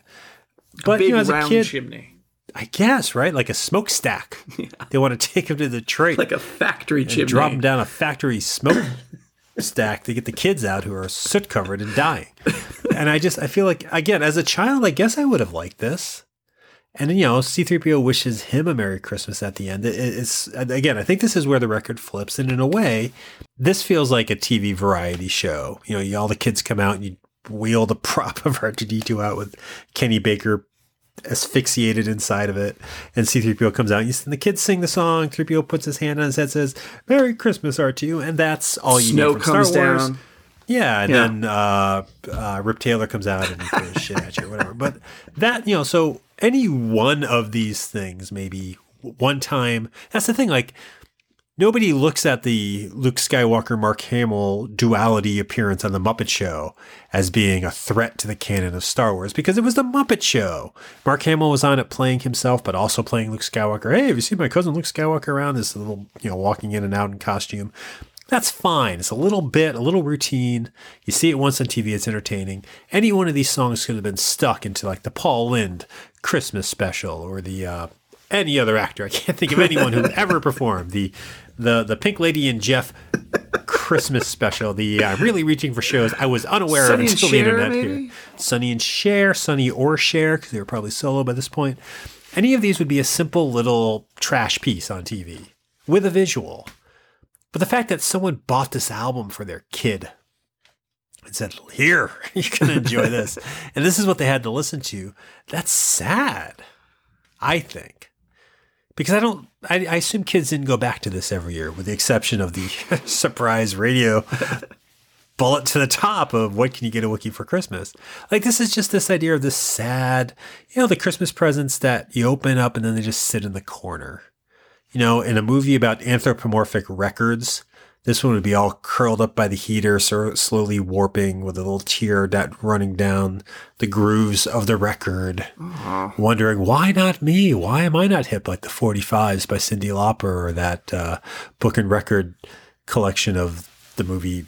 But you know, as a kid, chimney. I guess right, like a smokestack. Yeah. They want to take him to Detroit, like a factory chimney. Drop him down a factory smoke stack to get the kids out who are soot covered and dying. and I just I feel like again as a child, I guess I would have liked this. And you know, C3PO wishes him a Merry Christmas at the end. it's again, I think this is where the record flips, and in a way, this feels like a TV variety show. You know, all the kids come out and you wheel the prop of R2D2 out with Kenny Baker asphyxiated inside of it. And C3PO comes out You and the kids sing the song. 3PO puts his hand on his head, says, Merry Christmas, R2. And that's all you Snow need from comes Star Wars. Down. Yeah, and yeah. then uh, uh, Rip Taylor comes out and throws shit at you or whatever. But that, you know, so any one of these things, maybe one time, that's the thing. Like, nobody looks at the Luke Skywalker Mark Hamill duality appearance on the Muppet Show as being a threat to the canon of Star Wars because it was the Muppet Show. Mark Hamill was on it playing himself, but also playing Luke Skywalker. Hey, have you seen my cousin Luke Skywalker around? This little, you know, walking in and out in costume. That's fine. It's a little bit, a little routine. You see it once on TV, it's entertaining. Any one of these songs could have been stuck into like the Paul Lynde Christmas special or the uh, any other actor. I can't think of anyone who ever performed the the the Pink Lady and Jeff Christmas special. The uh, really reaching for shows I was unaware Sonny of until the internet maybe? here. Sonny and Cher, Sonny or Cher, because they were probably solo by this point. Any of these would be a simple little trash piece on TV with a visual. But the fact that someone bought this album for their kid and said, Here, you can enjoy this. and this is what they had to listen to. That's sad, I think because I don't. I, I, assume kids didn't go back to this every year, with the exception of the surprise radio bullet to the top of what can you get a Wookiee for Christmas. Like this is just this idea of this sad, you know, the Christmas presents that you open up and then they just sit in the corner. You know, in a movie about anthropomorphic records, this one would be all curled up by the heater, so slowly warping with a little tear that running down the grooves of the record, wondering why not me? Why am I not hip like the 45s by Cyndi Lauper or that uh, book and record collection of the movie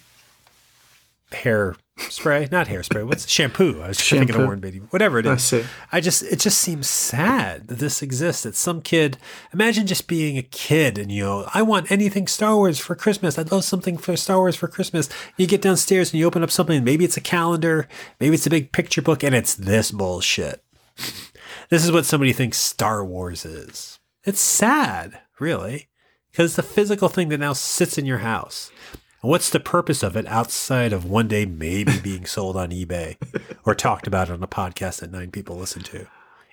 hair spray, not hairspray. What's shampoo? I was thinking of. Warren Beatty. Whatever it is, I. I just it just seems sad that this exists. That some kid imagine just being a kid and you know I want anything Star Wars for Christmas. I'd love something for Star Wars for Christmas. You get downstairs and you open up something. Maybe it's a calendar. Maybe it's a big picture book, and it's this bullshit. This is what somebody thinks Star Wars is. It's sad, really, because it's a physical thing that now sits in your house. And What's the purpose of it outside of one day maybe being sold on eBay or talked about on a podcast that nine people listen to?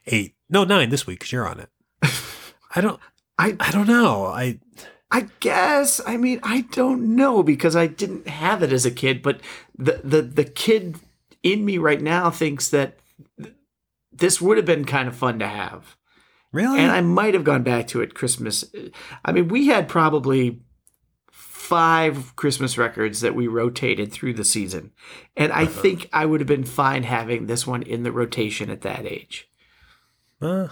Eight, no, nine this week because you're on it. I don't, I I don't know. I I guess. I mean, I don't know because I didn't have it as a kid, but the the the kid in me right now thinks that th- this would have been kind of fun to have. really, And I might have gone back to it Christmas. I mean, we had probably five Christmas records that we rotated through the season. And I think I would have been fine having this one in the rotation at that age. Uh,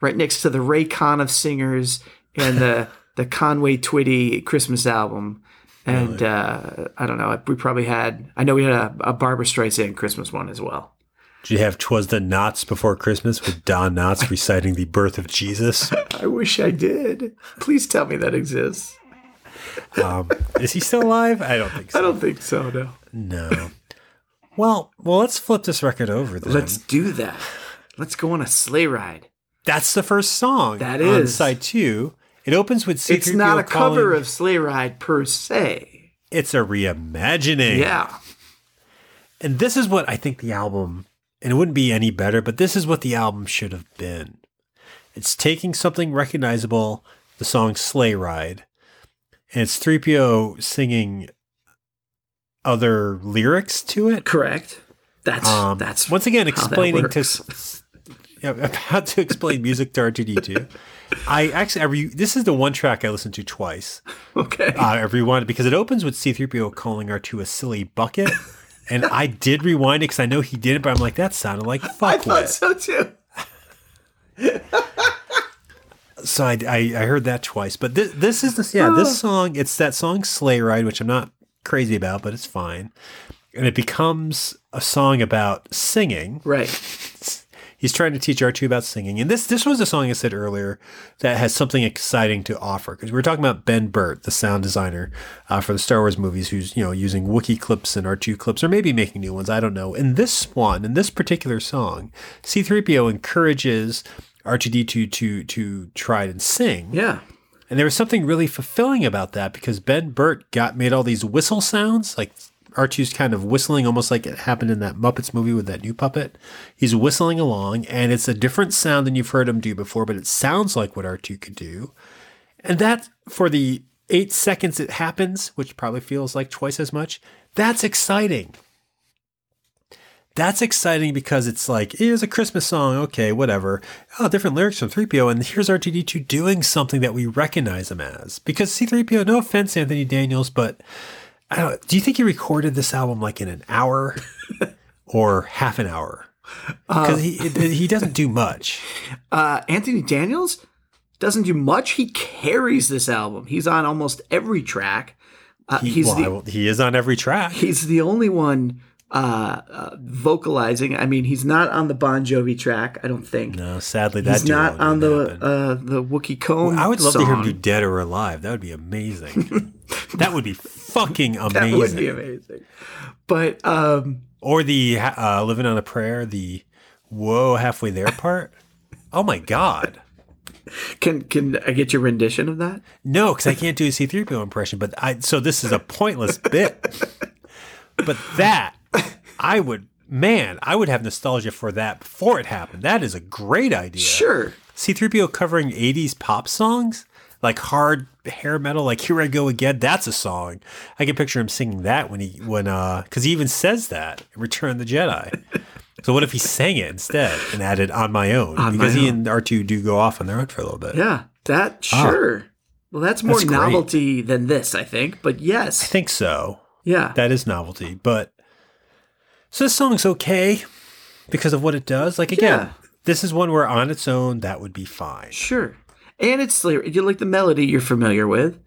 Right next to the Ray Conniff Singers and the the Conway Twitty Christmas album. And uh, I don't know, we probably had I know we had a, a Barbra Streisand Christmas one as well. did you have "Twas the Knots Before Christmas" with Don Knotts reciting the birth of Jesus? I wish I did. Please tell me that exists. Um, is he still alive? I don't think so. I don't think so, no. No. Well, well, let's flip this record over then. Let's do that. Let's go on a sleigh ride. That's the first song. That is on side two. It opens with C-3PO It's not a cover of Sleigh Ride per se. It's a reimagining. Yeah. And this is what I think the album, and it wouldn't be any better, but this is what the album should have been. It's taking something recognizable, the song Sleigh Ride, and it's 3PO singing other lyrics to it. Correct. That's Um, that's once again explaining to works. s- yeah, about to explain music to R2D2. I actually I re, this is the one track I listened to twice. okay. Uh, I rewound because it opens with C3PO calling R2 a silly bucket, and I did rewind it because I know he did it, but I'm like that sounded like I thought so too. So I, I I heard that twice, but this this is this yeah this song it's that song Sleigh Ride which I'm not crazy about, but it's fine, and it becomes a song about singing. Right. He's trying to teach R2 about singing. And this this was a song I said earlier that has something exciting to offer. Because we were talking about Ben Burtt, the sound designer uh, for the Star Wars movies, who's, you know, using Wookiee clips and R2 clips, or maybe making new ones. I don't know. In this one, in this particular song, C3PO encourages R2D2 to to try and sing. Yeah. And there was something really fulfilling about that because Ben Burtt got made all these whistle sounds, like R2's kind of whistling, almost like it happened in that Muppets movie with that new puppet. He's whistling along, and it's a different sound than you've heard him do before, but it sounds like what R2 could do. And that, for the eight seconds it happens, which probably feels like twice as much, that's exciting. That's exciting because it's like, here's a Christmas song, okay, whatever. Oh, different lyrics from 3PO, and here's R2D2 doing something that we recognize him as. Because C3PO, no offense, Anthony Daniels, but I don't, do you think he recorded this album like in an hour or half an hour? Because he he doesn't do much. Uh, Anthony Daniels doesn't do much. He carries this album. He's on almost every track. Uh, He, he's well, the will- he is on every track. he's the only one uh, uh, vocalizing. I mean, he's not on the Bon Jovi track. I don't think. No, sadly, that's not on the happen. uh, the Wookiee Cone. I would love to hear him song. do Dead or Alive. That would be amazing. that would be fucking amazing. That would be amazing. But um, Or the uh, Living on a Prayer, the whoa, halfway there part. Oh my God. can can I get your rendition of that? No, because I can't do a C3PO impression, but I, so this is a pointless bit. But that, I would, man, I would have nostalgia for that before it happened. That is a great idea. Sure. C3PO covering 80s pop songs, like hard hair metal, like Here I Go Again. That's a song. I can picture him singing that when he, when, uh, because he even says that Return of the Jedi. so what if he sang it instead and added On My Own? On because My he Own. and R2 do go off on their own for a little bit. Yeah, that sure. well, that's more Ah. That's great. novelty than this, I think. But yes, I think so. yeah, That is novelty. But so this song's okay because of what it does. Like again, Yeah. this is one where on its own that would be fine. sure. And it's like- you like the melody you're familiar with.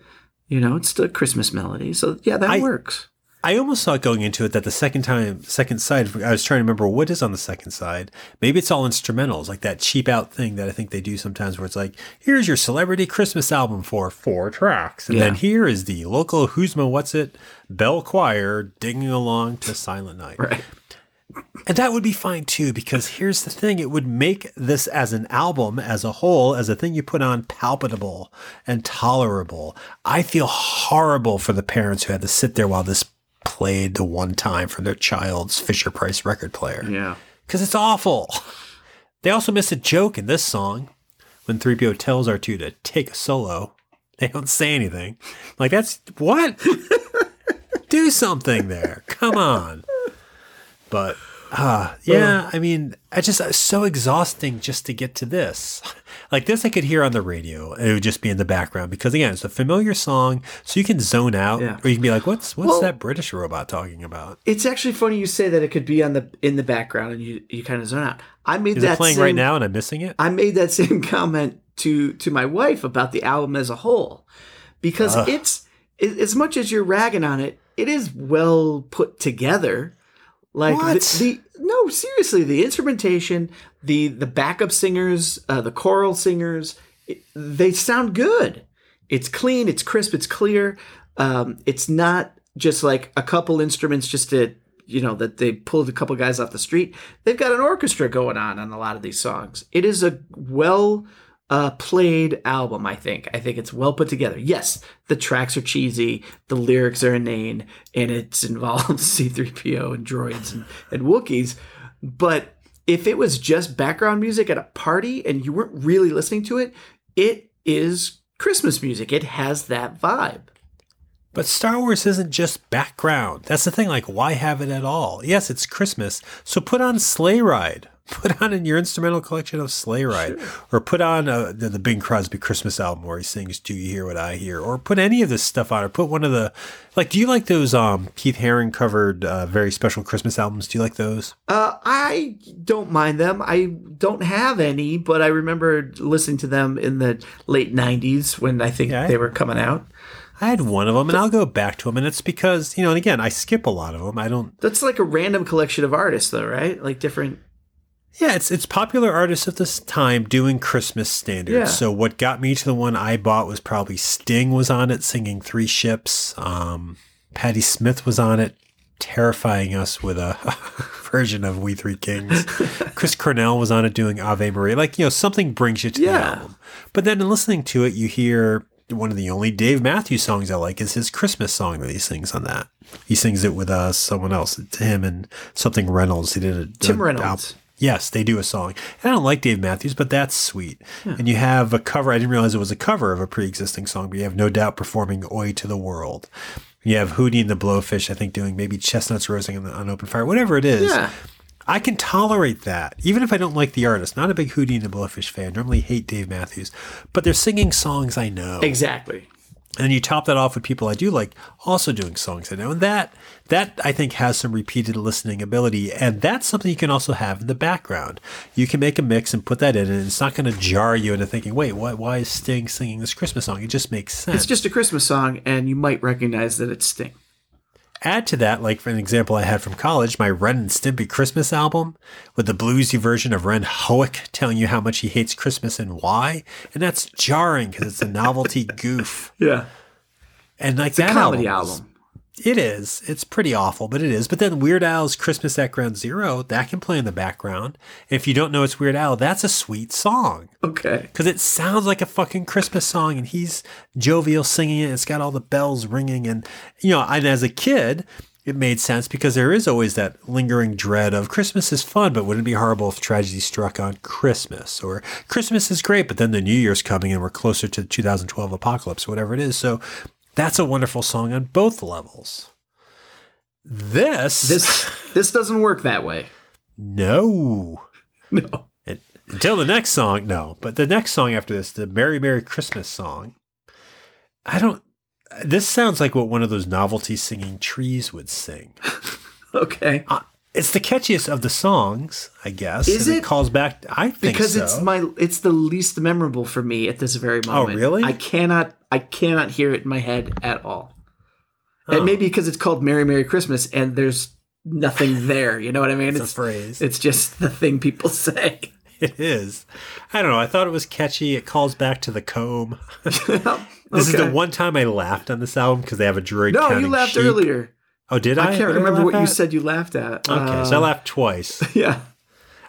You know, it's the Christmas melody. So yeah, that I- works. I almost thought going into it that the second time, second side, I was trying to remember what is on the second side. Maybe it's all instrumentals, like that cheap out thing that I think they do sometimes where it's like, here's your celebrity Christmas album for four tracks. And then here is the local Who'sma What's It Bell Choir digging along to Silent Night. Right. And that would be fine too, because here's the thing it would make this as an album, as a whole, as a thing you put on, palpable and tolerable. I feel horrible for the parents who had to sit there while this played the one time for their child's Fisher Price record player. Yeah. Because it's awful. They also miss a joke in this song when 3PO tells R2 to take a solo. They don't say anything. Like, that's what? Do something there. Come on. But uh, yeah, I mean, I just it's so exhausting just to get to this. Like this, I could hear on the radio. It would just be in the background because again, it's a familiar song, so you can zone out, Yeah. or you can be like, "What's what's Well- that British robot talking about?" It's actually funny you say that it could be on the in the background and you you kind of zone out. I made Is that playing same, right now and I'm missing it? I made that same comment to to my wife about the album as a whole because Ugh. it's as much as you're ragging on it, it is well put together. Like the- The, no, seriously, the instrumentation, the the backup singers, uh, the choral singers, it, they sound good. It's clean, it's crisp, it's clear. Um, it's not just like a couple instruments just to you know that they pulled a couple guys off the street. They've got an orchestra going on on a lot of these songs. It is a well uh, played album. I think. I think it's well put together. Yes, the tracks are cheesy, the lyrics are inane, and it involves C-3PO and droids and, and Wookiees. But if it was just background music at a party and you weren't really listening to it, it is Christmas music. It has that vibe. But Star Wars isn't just background. That's the thing. Like, why have it at all? Yes, it's Christmas, so put on Sleigh Ride. Put on in your instrumental collection of Sleigh Ride, or put on uh, the, the Bing Crosby Christmas album where he sings "Do You Hear What I Hear," or put any of this stuff on, or put one of the like. Do you like those um, Keith Haring covered uh, very special Christmas albums? Do you like those? Uh, I don't mind them. I don't have any, but I remember listening to them in the late '90s when I think Yeah, I- they were coming out. I had one of them, and I'll go back to them, and it's because you know, and again, I skip a lot of them. I don't That's like a random collection of artists, though, right? Like different. Yeah, it's it's popular artists of this time doing Christmas standards. Yeah. So what got me to the one I bought was probably Sting was on it singing Three Ships. Um, Patti Smith was on it, terrifying us with a version of We Three Kings. Chris Cornell was on it doing Ave Maria. Like you know, something brings you to the Yeah. album. But then in listening to it, you hear one of the only Dave Matthews songs I like is his Christmas song that he sings on that. He sings it with uh, someone else. It's him and something Reynolds. He did a Tim Reynolds. Yes, they do a song. And I don't like Dave Matthews, but that's sweet. And you have a cover. I didn't realize it was a cover of a pre-existing song, but you have No Doubt performing "Oi to the World." You have Hootie and the Blowfish, I think, doing maybe Chestnuts Roasting on, the, on Open Fire, whatever it is. Yeah. I can tolerate that, even if I don't like the artist. Not a big Hootie and the Blowfish fan. Normally hate Dave Matthews, but they're singing songs I know. Exactly. And then you top that off with people I do like also doing songs I know. And that that I think has some repeated listening ability. And that's something you can also have in the background. You can make a mix and put that in, and it's not going to jar you into thinking, wait, why, why is Sting singing this Christmas song? It just makes sense. It's just a Christmas song, and you might recognize that it's Sting. Add to that, like for an example I had from college, my Ren and Stimpy Christmas album with the bluesy version of Ren Hoek telling you how much he hates Christmas and why. And that's jarring because it's a novelty goof. Yeah. And like The that comedy album's- album. It is. It's pretty awful, but it is. But then Weird Al's Christmas at Ground Zero, that can play in the background. If you don't know it's Weird Al, that's a sweet song. Okay. Because it sounds like a fucking Christmas song and he's jovial singing it. It's got all the bells ringing. And, you know, and as a kid, it made sense because there is always that lingering dread of Christmas is fun, but wouldn't it be horrible if tragedy struck on Christmas? Or Christmas is great, but then the New Year's coming and we're closer to the 2012 apocalypse, whatever it is. So that's a wonderful song on both levels. This, This this doesn't work that way. no. No. It, until the next song, no. But the next song after this, the Merry Merry Christmas song, I don't. This sounds like what one of those novelty singing trees would sing. Okay. Uh, it's the catchiest of the songs, I guess. Is and it? calls back. I think because so. it's my it's the least memorable for me at this very moment. Oh, really? I cannot I cannot hear it in my head at all. And maybe because it's called Merry Merry Christmas and there's nothing there. You know what I mean? It's a phrase. It's just the thing people say. It is. I don't know. I thought it was catchy. It calls back to the comb. this is the one time I laughed on this album because they have a droid. No, you laughed sheep. earlier. Oh, did I? I can't remember what you said you laughed at. Okay, so I Uh, laughed twice. Yeah.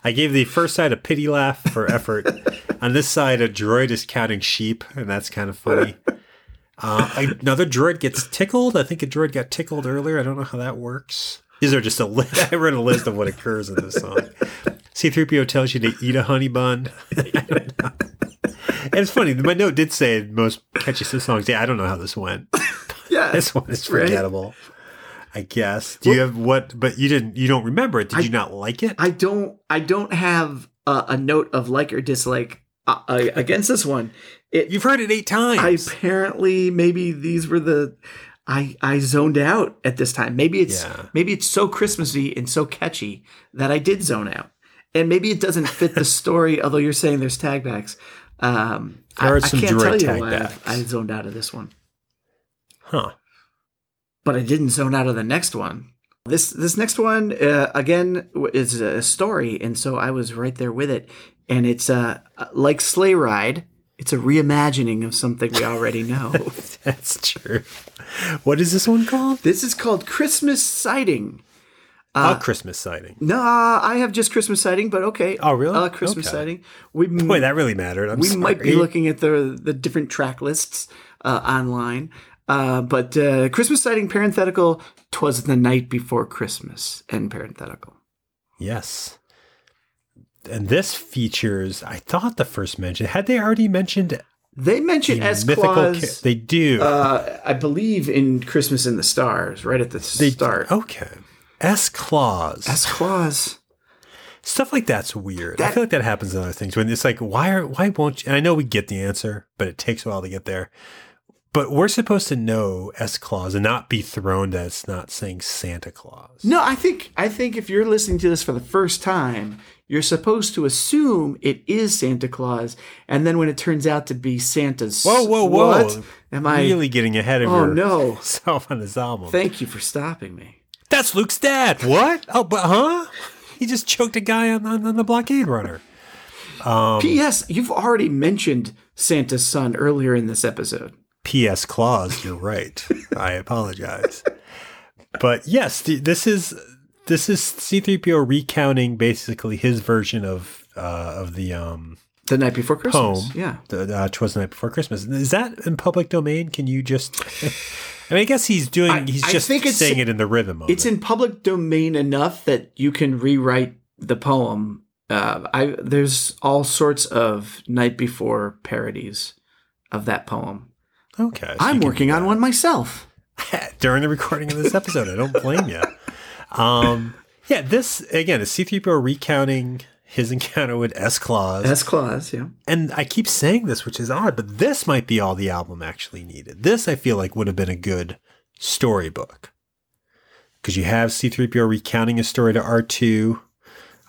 I gave the first side a pity laugh for effort. On this side, a droid is counting sheep, and that's kind of funny. Uh, another droid gets tickled. I think a droid got tickled earlier. I don't know how that works. These are just a list. I read a list of what occurs in this song. C3PO tells you to eat a honey bun. I don't know. And it's funny. My note did say most catchy songs. Yeah, I don't know how this went. Yeah. This one is forgettable. I guess. Do you have what? But you didn't. You don't remember it. Did you not like it? I don't I don't have a, a note of like or dislike uh, uh, against this one. It You've heard it eight times. I apparently maybe these were the I I zoned out at this time. Maybe it's Yeah. maybe it's so Christmassy and so catchy that I did zone out. And maybe it doesn't fit the story, although you're saying there's tagbacks. Um, There I, I some can't tell you why. I, I zoned out of this one, huh. But I didn't zone out of the next one. This this next one uh, again is a story, and so I was right there with it. And it's uh like Sleigh Ride. It's a reimagining of something we already know. That's true. What is this one called? this is called Christmas Sighting. a Christmas sighting. No, I have just Christmas sighting, but okay. Oh, really? Uh, Christmas Okay. sighting. We Boy, that really mattered. I'm we sorry. might be looking at the the different track lists uh, online. Uh, but uh, Christmas sighting parenthetical. Twas the night before Christmas. End parenthetical. Yes. And this features, I thought the first mention, had they already mentioned They mention the Claus. ca- They do. uh, I believe in Christmas in the Stars, right at the they start. Okay. S Claus. S Claus. Stuff like that's weird. I feel like that happens in other things when it's like, why are why won't you? And I know we get the answer, but it takes a while to get there. But we're supposed to know S Claus and not be thrown that it's not saying Santa Claus. No, I think I think if you're listening to this for the first time, you're supposed to assume it is Santa Claus, and then when it turns out to be Santa's, Whoa, whoa, whoa! what? Am I? really getting ahead of Oh, no. yourself on this album? Thank you for stopping me. That's Luke's dad. What? Oh, but huh? He just choked a guy on, on, on the blockade runner. Um, P.S. You've already mentioned Santa's son earlier in this episode. P.S. Claus. You're right. I apologize. But yes, th- this is this is C-3PO recounting basically his version of uh, of the um The night before Christmas. poem. Yeah. the uh, "Twas the Night Before Christmas." Is that in public domain? Can you just? I mean, I guess he's doing. I- he's just saying it in the rhythm of It's it. in public domain enough that you can rewrite the poem. Uh, I there's all sorts of night before parodies of that poem. Okay. so I'm working on one myself. during the recording of this episode. I don't blame you. Um, yeah, this again is C-3PO recounting his encounter with S Claus. S Claus, yeah. and I keep saying this, which is odd, but this might be all the album actually needed. This I feel like would have been a good storybook because you have C3PO recounting his story to R2.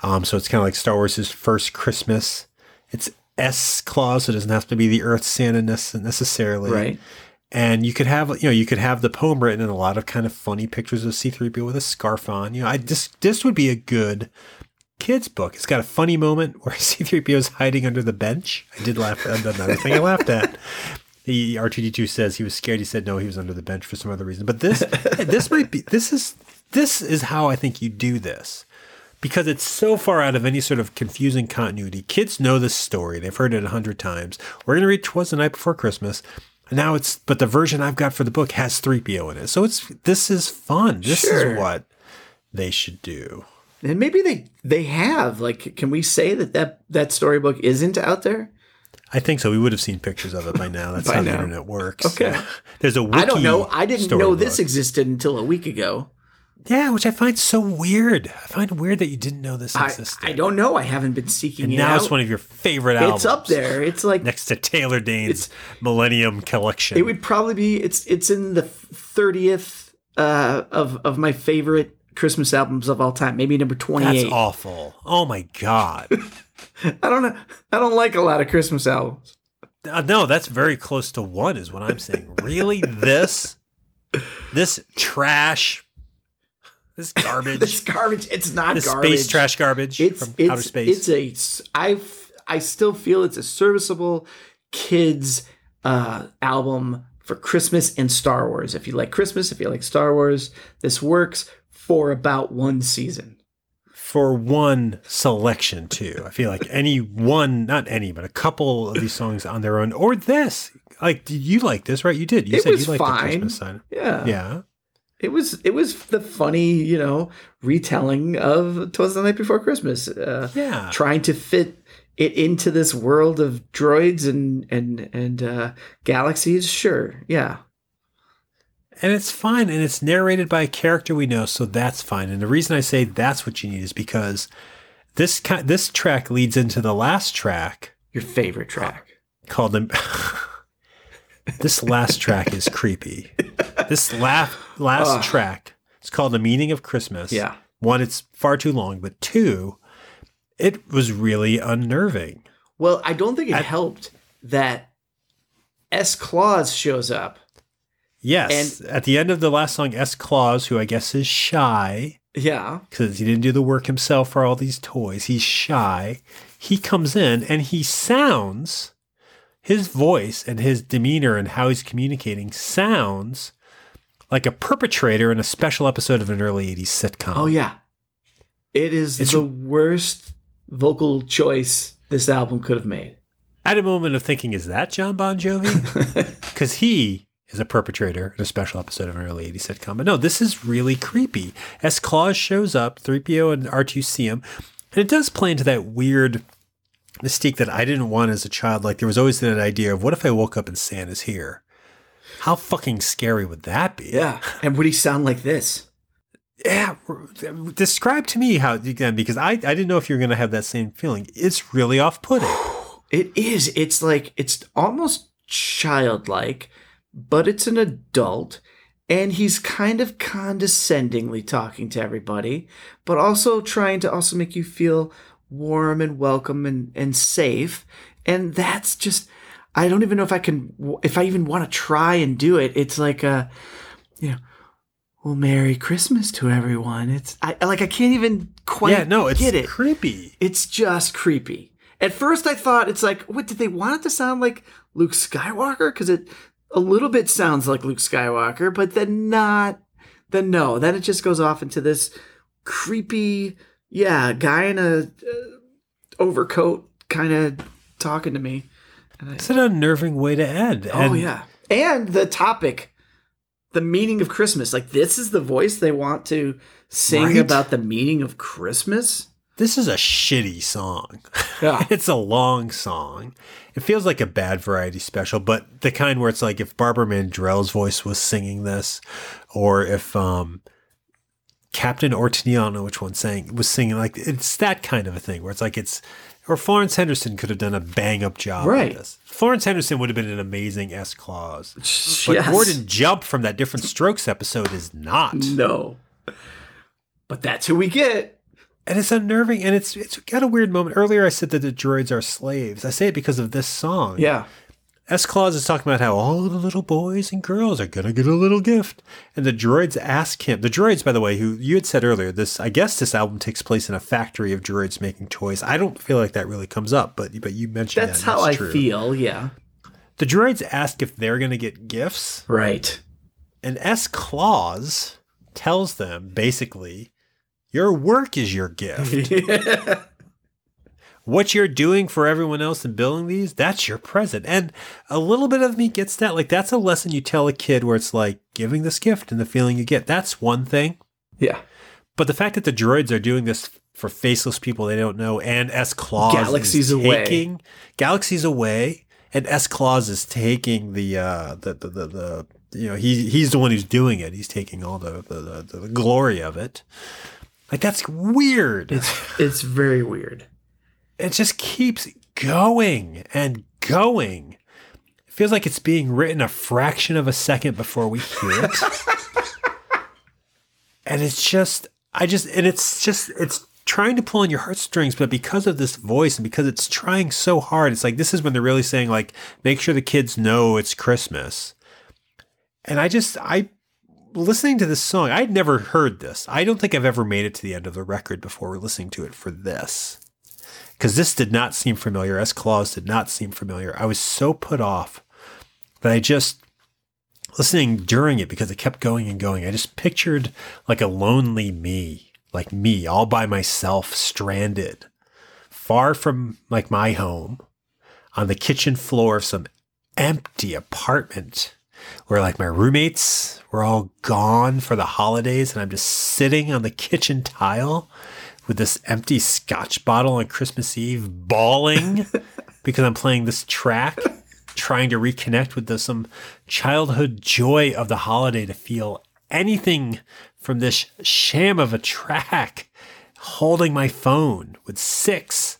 Um, so it's kind of like Star Wars' first Christmas. It's S Claus, so it doesn't have to be the Earth Santa nece- necessarily. Right. And you could have, you know, you could have the poem written in a lot of kind of funny pictures of C3PO with a scarf on. You know, I just this would be a good kids book. It's got a funny moment where C3PO is hiding under the bench. I did laugh at another thing I laughed at. The R2D2 says he was scared. He said no, he was under the bench for some other reason. But this this might be this is this is how I think you do this. Because it's so far out of any sort of confusing continuity. Kids know this story. They've heard it a hundred times. We're gonna read Twas the Night Before Christmas. And now it's but the version I've got for the book has 3PO in it. So it's this is fun. This Sure. is what they should do. And maybe they they have like can we say that that, that storybook isn't out there? I think so. We would have seen pictures of it by now. That's By how now. the internet works. Okay. There's a wiki I don't know. I didn't know this existed until a week ago. Yeah, which I find so weird. I find it weird that you didn't know this existed. I don't know. I haven't been seeking And it now out. it's one of your favorite albums. it's up there. It's like next to Taylor Dayne's Millennium Collection. it would probably be. It's it's in the thirtieth uh, of of my favorite Christmas albums of all time. Maybe number twenty That's awful. Oh my god. I don't know. I don't like a lot of Christmas albums. Uh, no, that's very close to one, is what I'm saying. Really, this? this trash, this garbage, This garbage. It's not this garbage. space trash garbage It's from it's outer space. it's a. I I still feel it's a serviceable kids uh, album for Christmas and Star Wars. If you like Christmas, if you like Star Wars, this works for about one season. for one selection too. I feel like any one, not any, but a couple of these songs on their own, or this. Like did you like this, right? You did. You It said you liked fine. the Christmas sign. Yeah. Yeah. It was it was the funny, you know, retelling of Twas the Night Before Christmas. Uh, Yeah. trying to fit it into this world of droids and and and uh, galaxies. Sure, yeah, And it's fine, and it's narrated by a character we know, so that's fine. And the reason I say that's what you need is because this ki- this track leads into the last track your favorite track. called the. this last track is creepy. This last last Ugh. track it's called "The Meaning of Christmas." Yeah. One, it's far too long, but two, it was really unnerving. Well, I don't think it I- helped that S Claus shows up. Yes, and at the end of the last song, S. Claus, who I guess is shy Yeah, because he didn't do the work himself for all these toys, he's shy. He comes in and he sounds, his voice and his demeanor and how he's communicating sounds like a perpetrator in a special episode of an early 80s sitcom. Oh yeah, it is It's- the worst vocal choice this album could have made. At a moment of thinking, is that Jon Bon Jovi? Because he is a perpetrator in a special episode of an early 80s sitcom. But no, this is really creepy. S Claus shows up, 3PO and R2 see him, and it does play into that weird mystique that I didn't want as a child. Like, there was always that idea of what if I woke up and Santa's here? How fucking scary would that be? Yeah, and would he sound like this? Yeah. Describe to me how, again, because I, I didn't know if you were going to have that same feeling. It's really off putting. It is. It's like it's almost childlike, but it's an adult, and he's kind of condescendingly talking to everybody, but also trying to also make you feel warm and welcome and, and safe. And that's just I don't even know if I can if I even want to try and do it. It's like a you know well merry christmas to everyone it's i like i can't even quite yeah, no, it's get it creepy. it's just creepy. At first, I thought it's like, what did they want it to sound like Luke Skywalker? Because it a little bit sounds like Luke Skywalker, but then not. Then no. Then it just goes off into this creepy, yeah, guy in a uh, overcoat kind of talking to me. It's an unnerving way to end. oh And yeah, and the topic, the meaning of Christmas. Like this is the voice they want to sing Right? about the meaning of Christmas. This is a shitty song. Yeah. it's a long song. It feels like a bad variety special, but the kind where it's like if Barbara Mandrell's voice was singing this, or if um, Captain Ortney, I don't know which one sang, was singing like it's that kind of a thing where it's like it's or Florence Henderson could have done a bang up job Right. this. Florence Henderson would have been an amazing S Claus. But Yes. Gordon Jump from that Diff'rent Strokes episode is not. No. But that's who we get. and it's unnerving and it's it's got a weird moment earlier i said that the droids are slaves i say it because of this song Yeah. S claus is talking about how all the little boys and girls are gonna get a little gift and the droids ask him the droids by the way who you had said earlier this i guess this album takes place in a factory of droids making toys i don't feel like that really comes up but but you mentioned That's that, how I true. feel. Yeah. the droids ask if they're gonna get gifts Right. and S. Claus tells them basically, your work is your gift. what you're doing for everyone else and building these, that's your present. And a little bit of me gets that. Like, that's a lesson you tell a kid where it's like giving this gift and the feeling you get. That's one thing. yeah. But the fact that the droids are doing this for faceless people they don't know and S. Claus Galaxies is away. galaxies away and S. Claus is taking the uh the the, the, the you know he he's the one who's doing it. He's taking all the the, the, the glory of it. Like that's weird. It's it's very weird. It just keeps going and going. It feels like it's being written a fraction of a second before we hear it. and it's just, I just, and it's just, it's trying to pull on your heartstrings, but because of this voice and because it's trying so hard, it's like this is when they're really saying, like, make sure the kids know it's Christmas. And I just, I listening to this song, I'd never heard this. I don't think I've ever made it to the end of the record before listening to it for this. Because this did not seem familiar. S. Claus did not seem familiar. I was so put off that I just, listening during it because it kept going and going, I just pictured like a lonely me, like me all by myself, stranded, far from like my home, on the kitchen floor of some empty apartment where like my roommates were all gone for the holidays and I'm just sitting on the kitchen tile with this empty scotch bottle on Christmas Eve bawling because I'm playing this track trying to reconnect with the, some childhood joy of the holiday to feel anything from this sham of a track holding my phone with six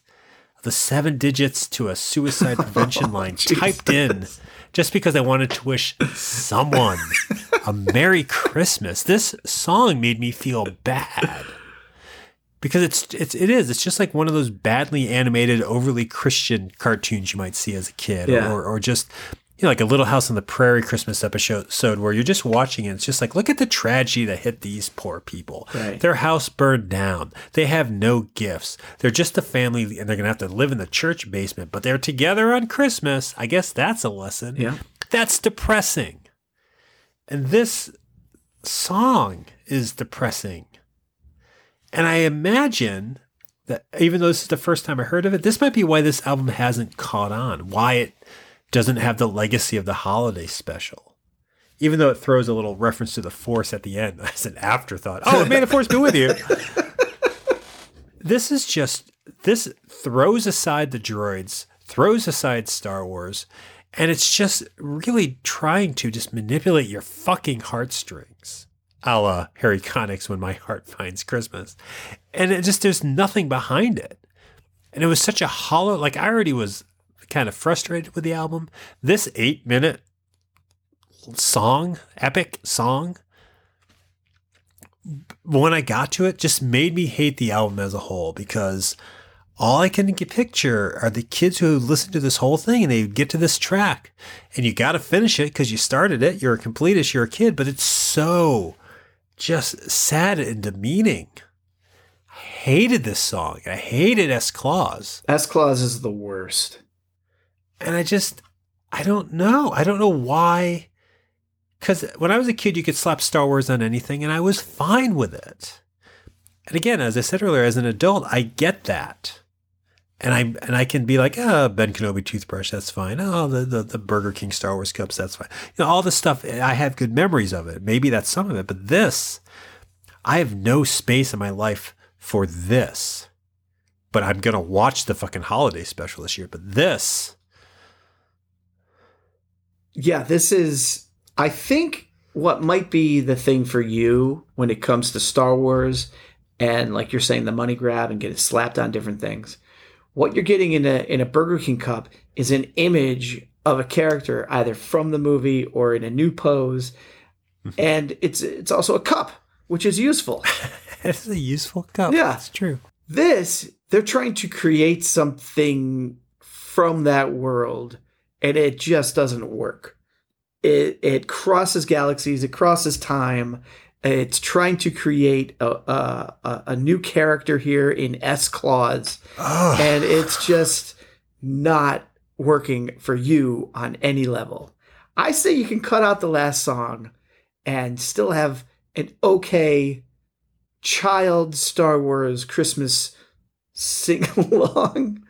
of the seven digits to a suicide prevention line oh, typed in just because I wanted to wish someone a Merry Christmas. This song made me feel bad. Because it's it's it is it's just like one of those badly animated, overly Christian cartoons you might see as a kid, Yeah. or or just you know like a Little House on the Prairie Christmas episode where you're just watching it. It's just like look at the tragedy that hit these poor people. Right. Their house burned down. They have no gifts. They're just a family, and they're gonna have to live in the church basement. But they're together on Christmas. I guess that's a lesson. Yeah. That's depressing. And this song is depressing. And I imagine that even though this is the first time I heard of it, this might be why this album hasn't caught on, why it doesn't have the legacy of the holiday special. Even though it throws a little reference to the Force at the end as an afterthought. Oh, may the Force be with you. this is just, this throws aside the droids, throws aside Star Wars, and it's just really trying to just manipulate your fucking heartstrings. A la Harry Connick's When My Heart Finds Christmas. And it just, there's nothing behind it. And it was such a hollow, like I already was kind of frustrated with the album. This eight minute song, epic song, when I got to it, just made me hate the album as a whole because all I can picture are the kids who listen to this whole thing and they get to this track and you got to finish it because you started it. You're a completist, you're a kid, but it's so just sad and demeaning. I hated this song. I hated S. Claus. S Claus is the worst. And I just, I don't know. I don't know why. Because when I was a kid, you could slap Star Wars on anything and I was fine with it. And again, as I said earlier, as an adult, I get that. And I and I can be like, oh, Ben Kenobi toothbrush, that's fine. Oh, the, the the Burger King Star Wars cups, that's fine. You know, all this stuff, I have good memories of it. Maybe that's some of it, but this, I have no space in my life for this. But I'm gonna watch the fucking holiday special this year. But this, Yeah, this is, I think, what might be the thing for you when it comes to Star Wars and, like you're saying, the money grab and getting slapped on different things. What you're getting in a in a Burger King cup is an image of a character either from the movie or in a new pose, mm-hmm. and it's it's also a cup, which is useful. it's a useful cup. Yeah. it's true. This, they're trying to create something from that world, and it just doesn't work. It it crosses galaxies, it crosses time. It's trying to create a a, a- new character here in S Claus, Oh, and it's just not working for you on any level. I say you can cut out the last song and still have an okay child Star Wars Christmas sing along.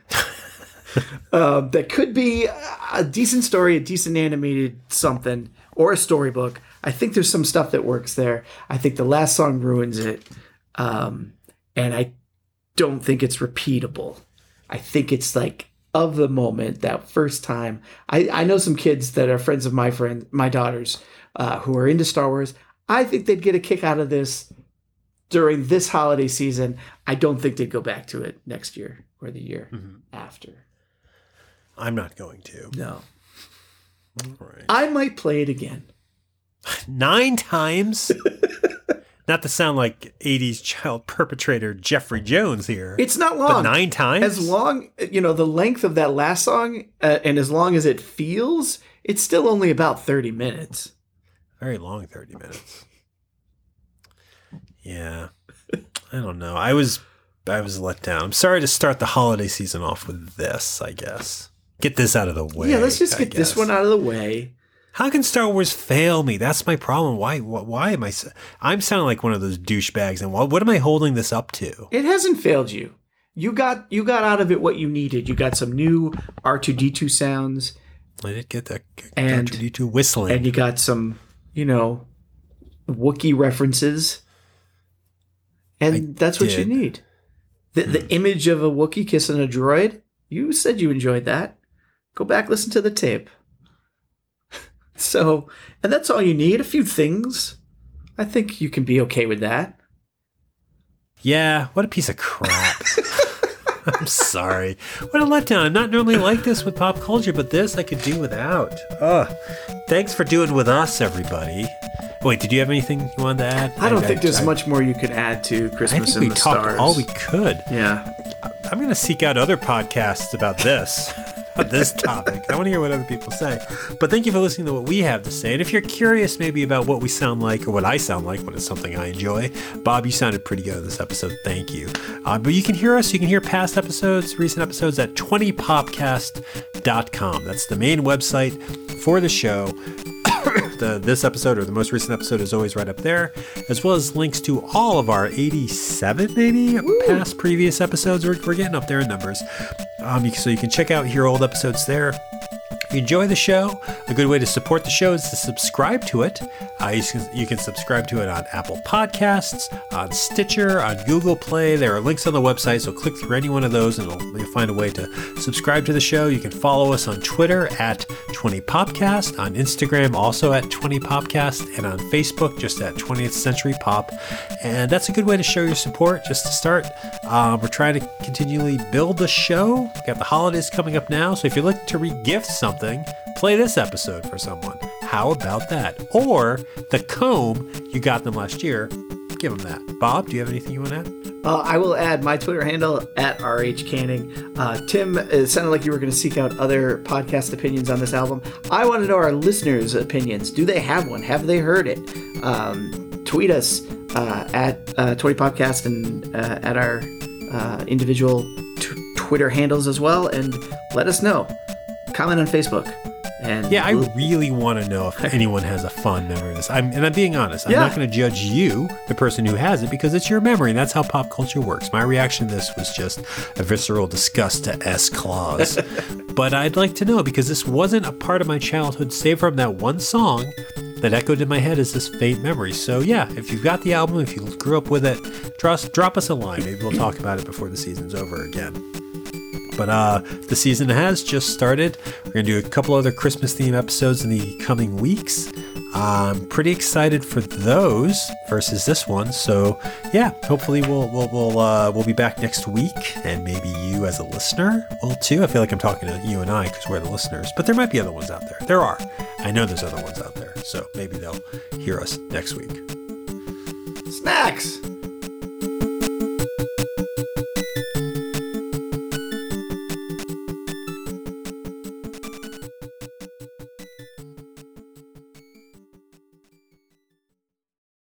um, that could be a decent story, a decent animated something, or a storybook. I think there's some stuff that works there. I think the last song ruins it. Um, and I don't think it's repeatable. I think it's like of the moment, that first time. I, I know some kids that are friends of my friend, my daughters, uh, who are into Star Wars. I think they'd get a kick out of this during this holiday season. I don't think they'd go back to it next year or the year after. I'm not going to. No. All right. I might play it again. Nine times. not to sound like '80s child perpetrator Jeffrey Jones here, It's not long. nine times. as long, you know, the length of that last song, uh, and as long as it feels, it's still only about 30 minutes. Very long, thirty minutes. Yeah. I don't know. I was I was let down. I'm sorry to start the holiday season off with this, I guess. Get this out of the way. yeah, let's just I get this one out of the way. How can Star Wars fail me? That's my problem. Why? Why, why am I'm sounding like one of those douchebags. And what, what am I holding this up to? It hasn't failed you. You got you got out of it what you needed. You got some new R two D two sounds, I did get that And- R2D2 whistling. and you got some, you know, Wookiee references, and that's what you did. Hmm. need. The the image of a Wookiee kissing a droid. You said you enjoyed that. Go back listen to the tape. So, and that's all you need. A few things. I think you can be okay with that. yeah, what a piece of crap. I'm sorry. What a letdown. I'm not normally like this with pop culture, but this I could do without. Ugh. Thanks for doing with us, everybody. Wait, did you have anything you wanted to add? I don't think there's I, much more you could add to Christmas I think in we the talked Stars. all we could. yeah. I'm going to seek out other podcasts about this, about this topic. I want to hear what other people say. But thank you for listening to what we have to say. And if you're curious maybe about what we sound like or what I sound like when it's something I enjoy, Bob, you sounded pretty good in this episode. Thank you. Uh, but you can hear us, you can hear past episodes, recent episodes at 20popcast.com. That's the main website for the show. the this episode or the most recent episode is always right up there, as well as links to all of our 87 maybe past previous episodes. We're, we're getting up there in numbers, um, you- so you can check out your old episodes there. If you enjoy the show, a good way to support the show is to subscribe to it. Uh, you, can, you can subscribe to it on Apple Podcasts, on Stitcher, on Google Play. There are links on the website, so click through any one of those and you'll find a way to subscribe to the show. You can follow us on Twitter at 20popcast, on Instagram also at 20popcast, and on Facebook just at 20th Century Pop. And that's a good way to show your support just to start. Um, we're trying to continually build the show. We've got the holidays coming up now, so if you're looking to re-gift something, play this episode for someone. How about that? Or the comb you got them last year, give them that. Bob, do you have anything you want to add? Uh, I will add my Twitter handle at RH Canning. Uh, Tim, it sounded like you were going to seek out other podcast opinions on this album. I want to know our listeners' opinions. Do they have one? Have they heard it? Um, tweet us uh, at uh, 20popcast and uh, at our uh, individual t- Twitter handles as well, and let us know. Comment on Facebook. And Yeah, I really want to know if anyone has a fond memory of this. I'm, and I'm being honest. I'm Yeah. not going to judge you, the person who has it, because it's your memory. And that's how pop culture works. My reaction to this was just a visceral disgust to S Claus. but I'd like to know because this wasn't a part of my childhood, save from that one song that echoed in my head as this faint memory. So yeah, if you've got the album, if you grew up with it, trust, drop us a line. Maybe we'll talk about it before the season's over again. But uh, the season has just started. We're gonna do a couple other Christmas theme episodes in the coming weeks. I'm pretty excited for those versus this one. So yeah, hopefully we'll we'll we'll, uh, we'll be back next week, and maybe you as a listener will too. I feel like I'm talking to you and I because we're the listeners, but there might be other ones out there. There are. I know there's other ones out there. So maybe they'll hear us next week. Snacks!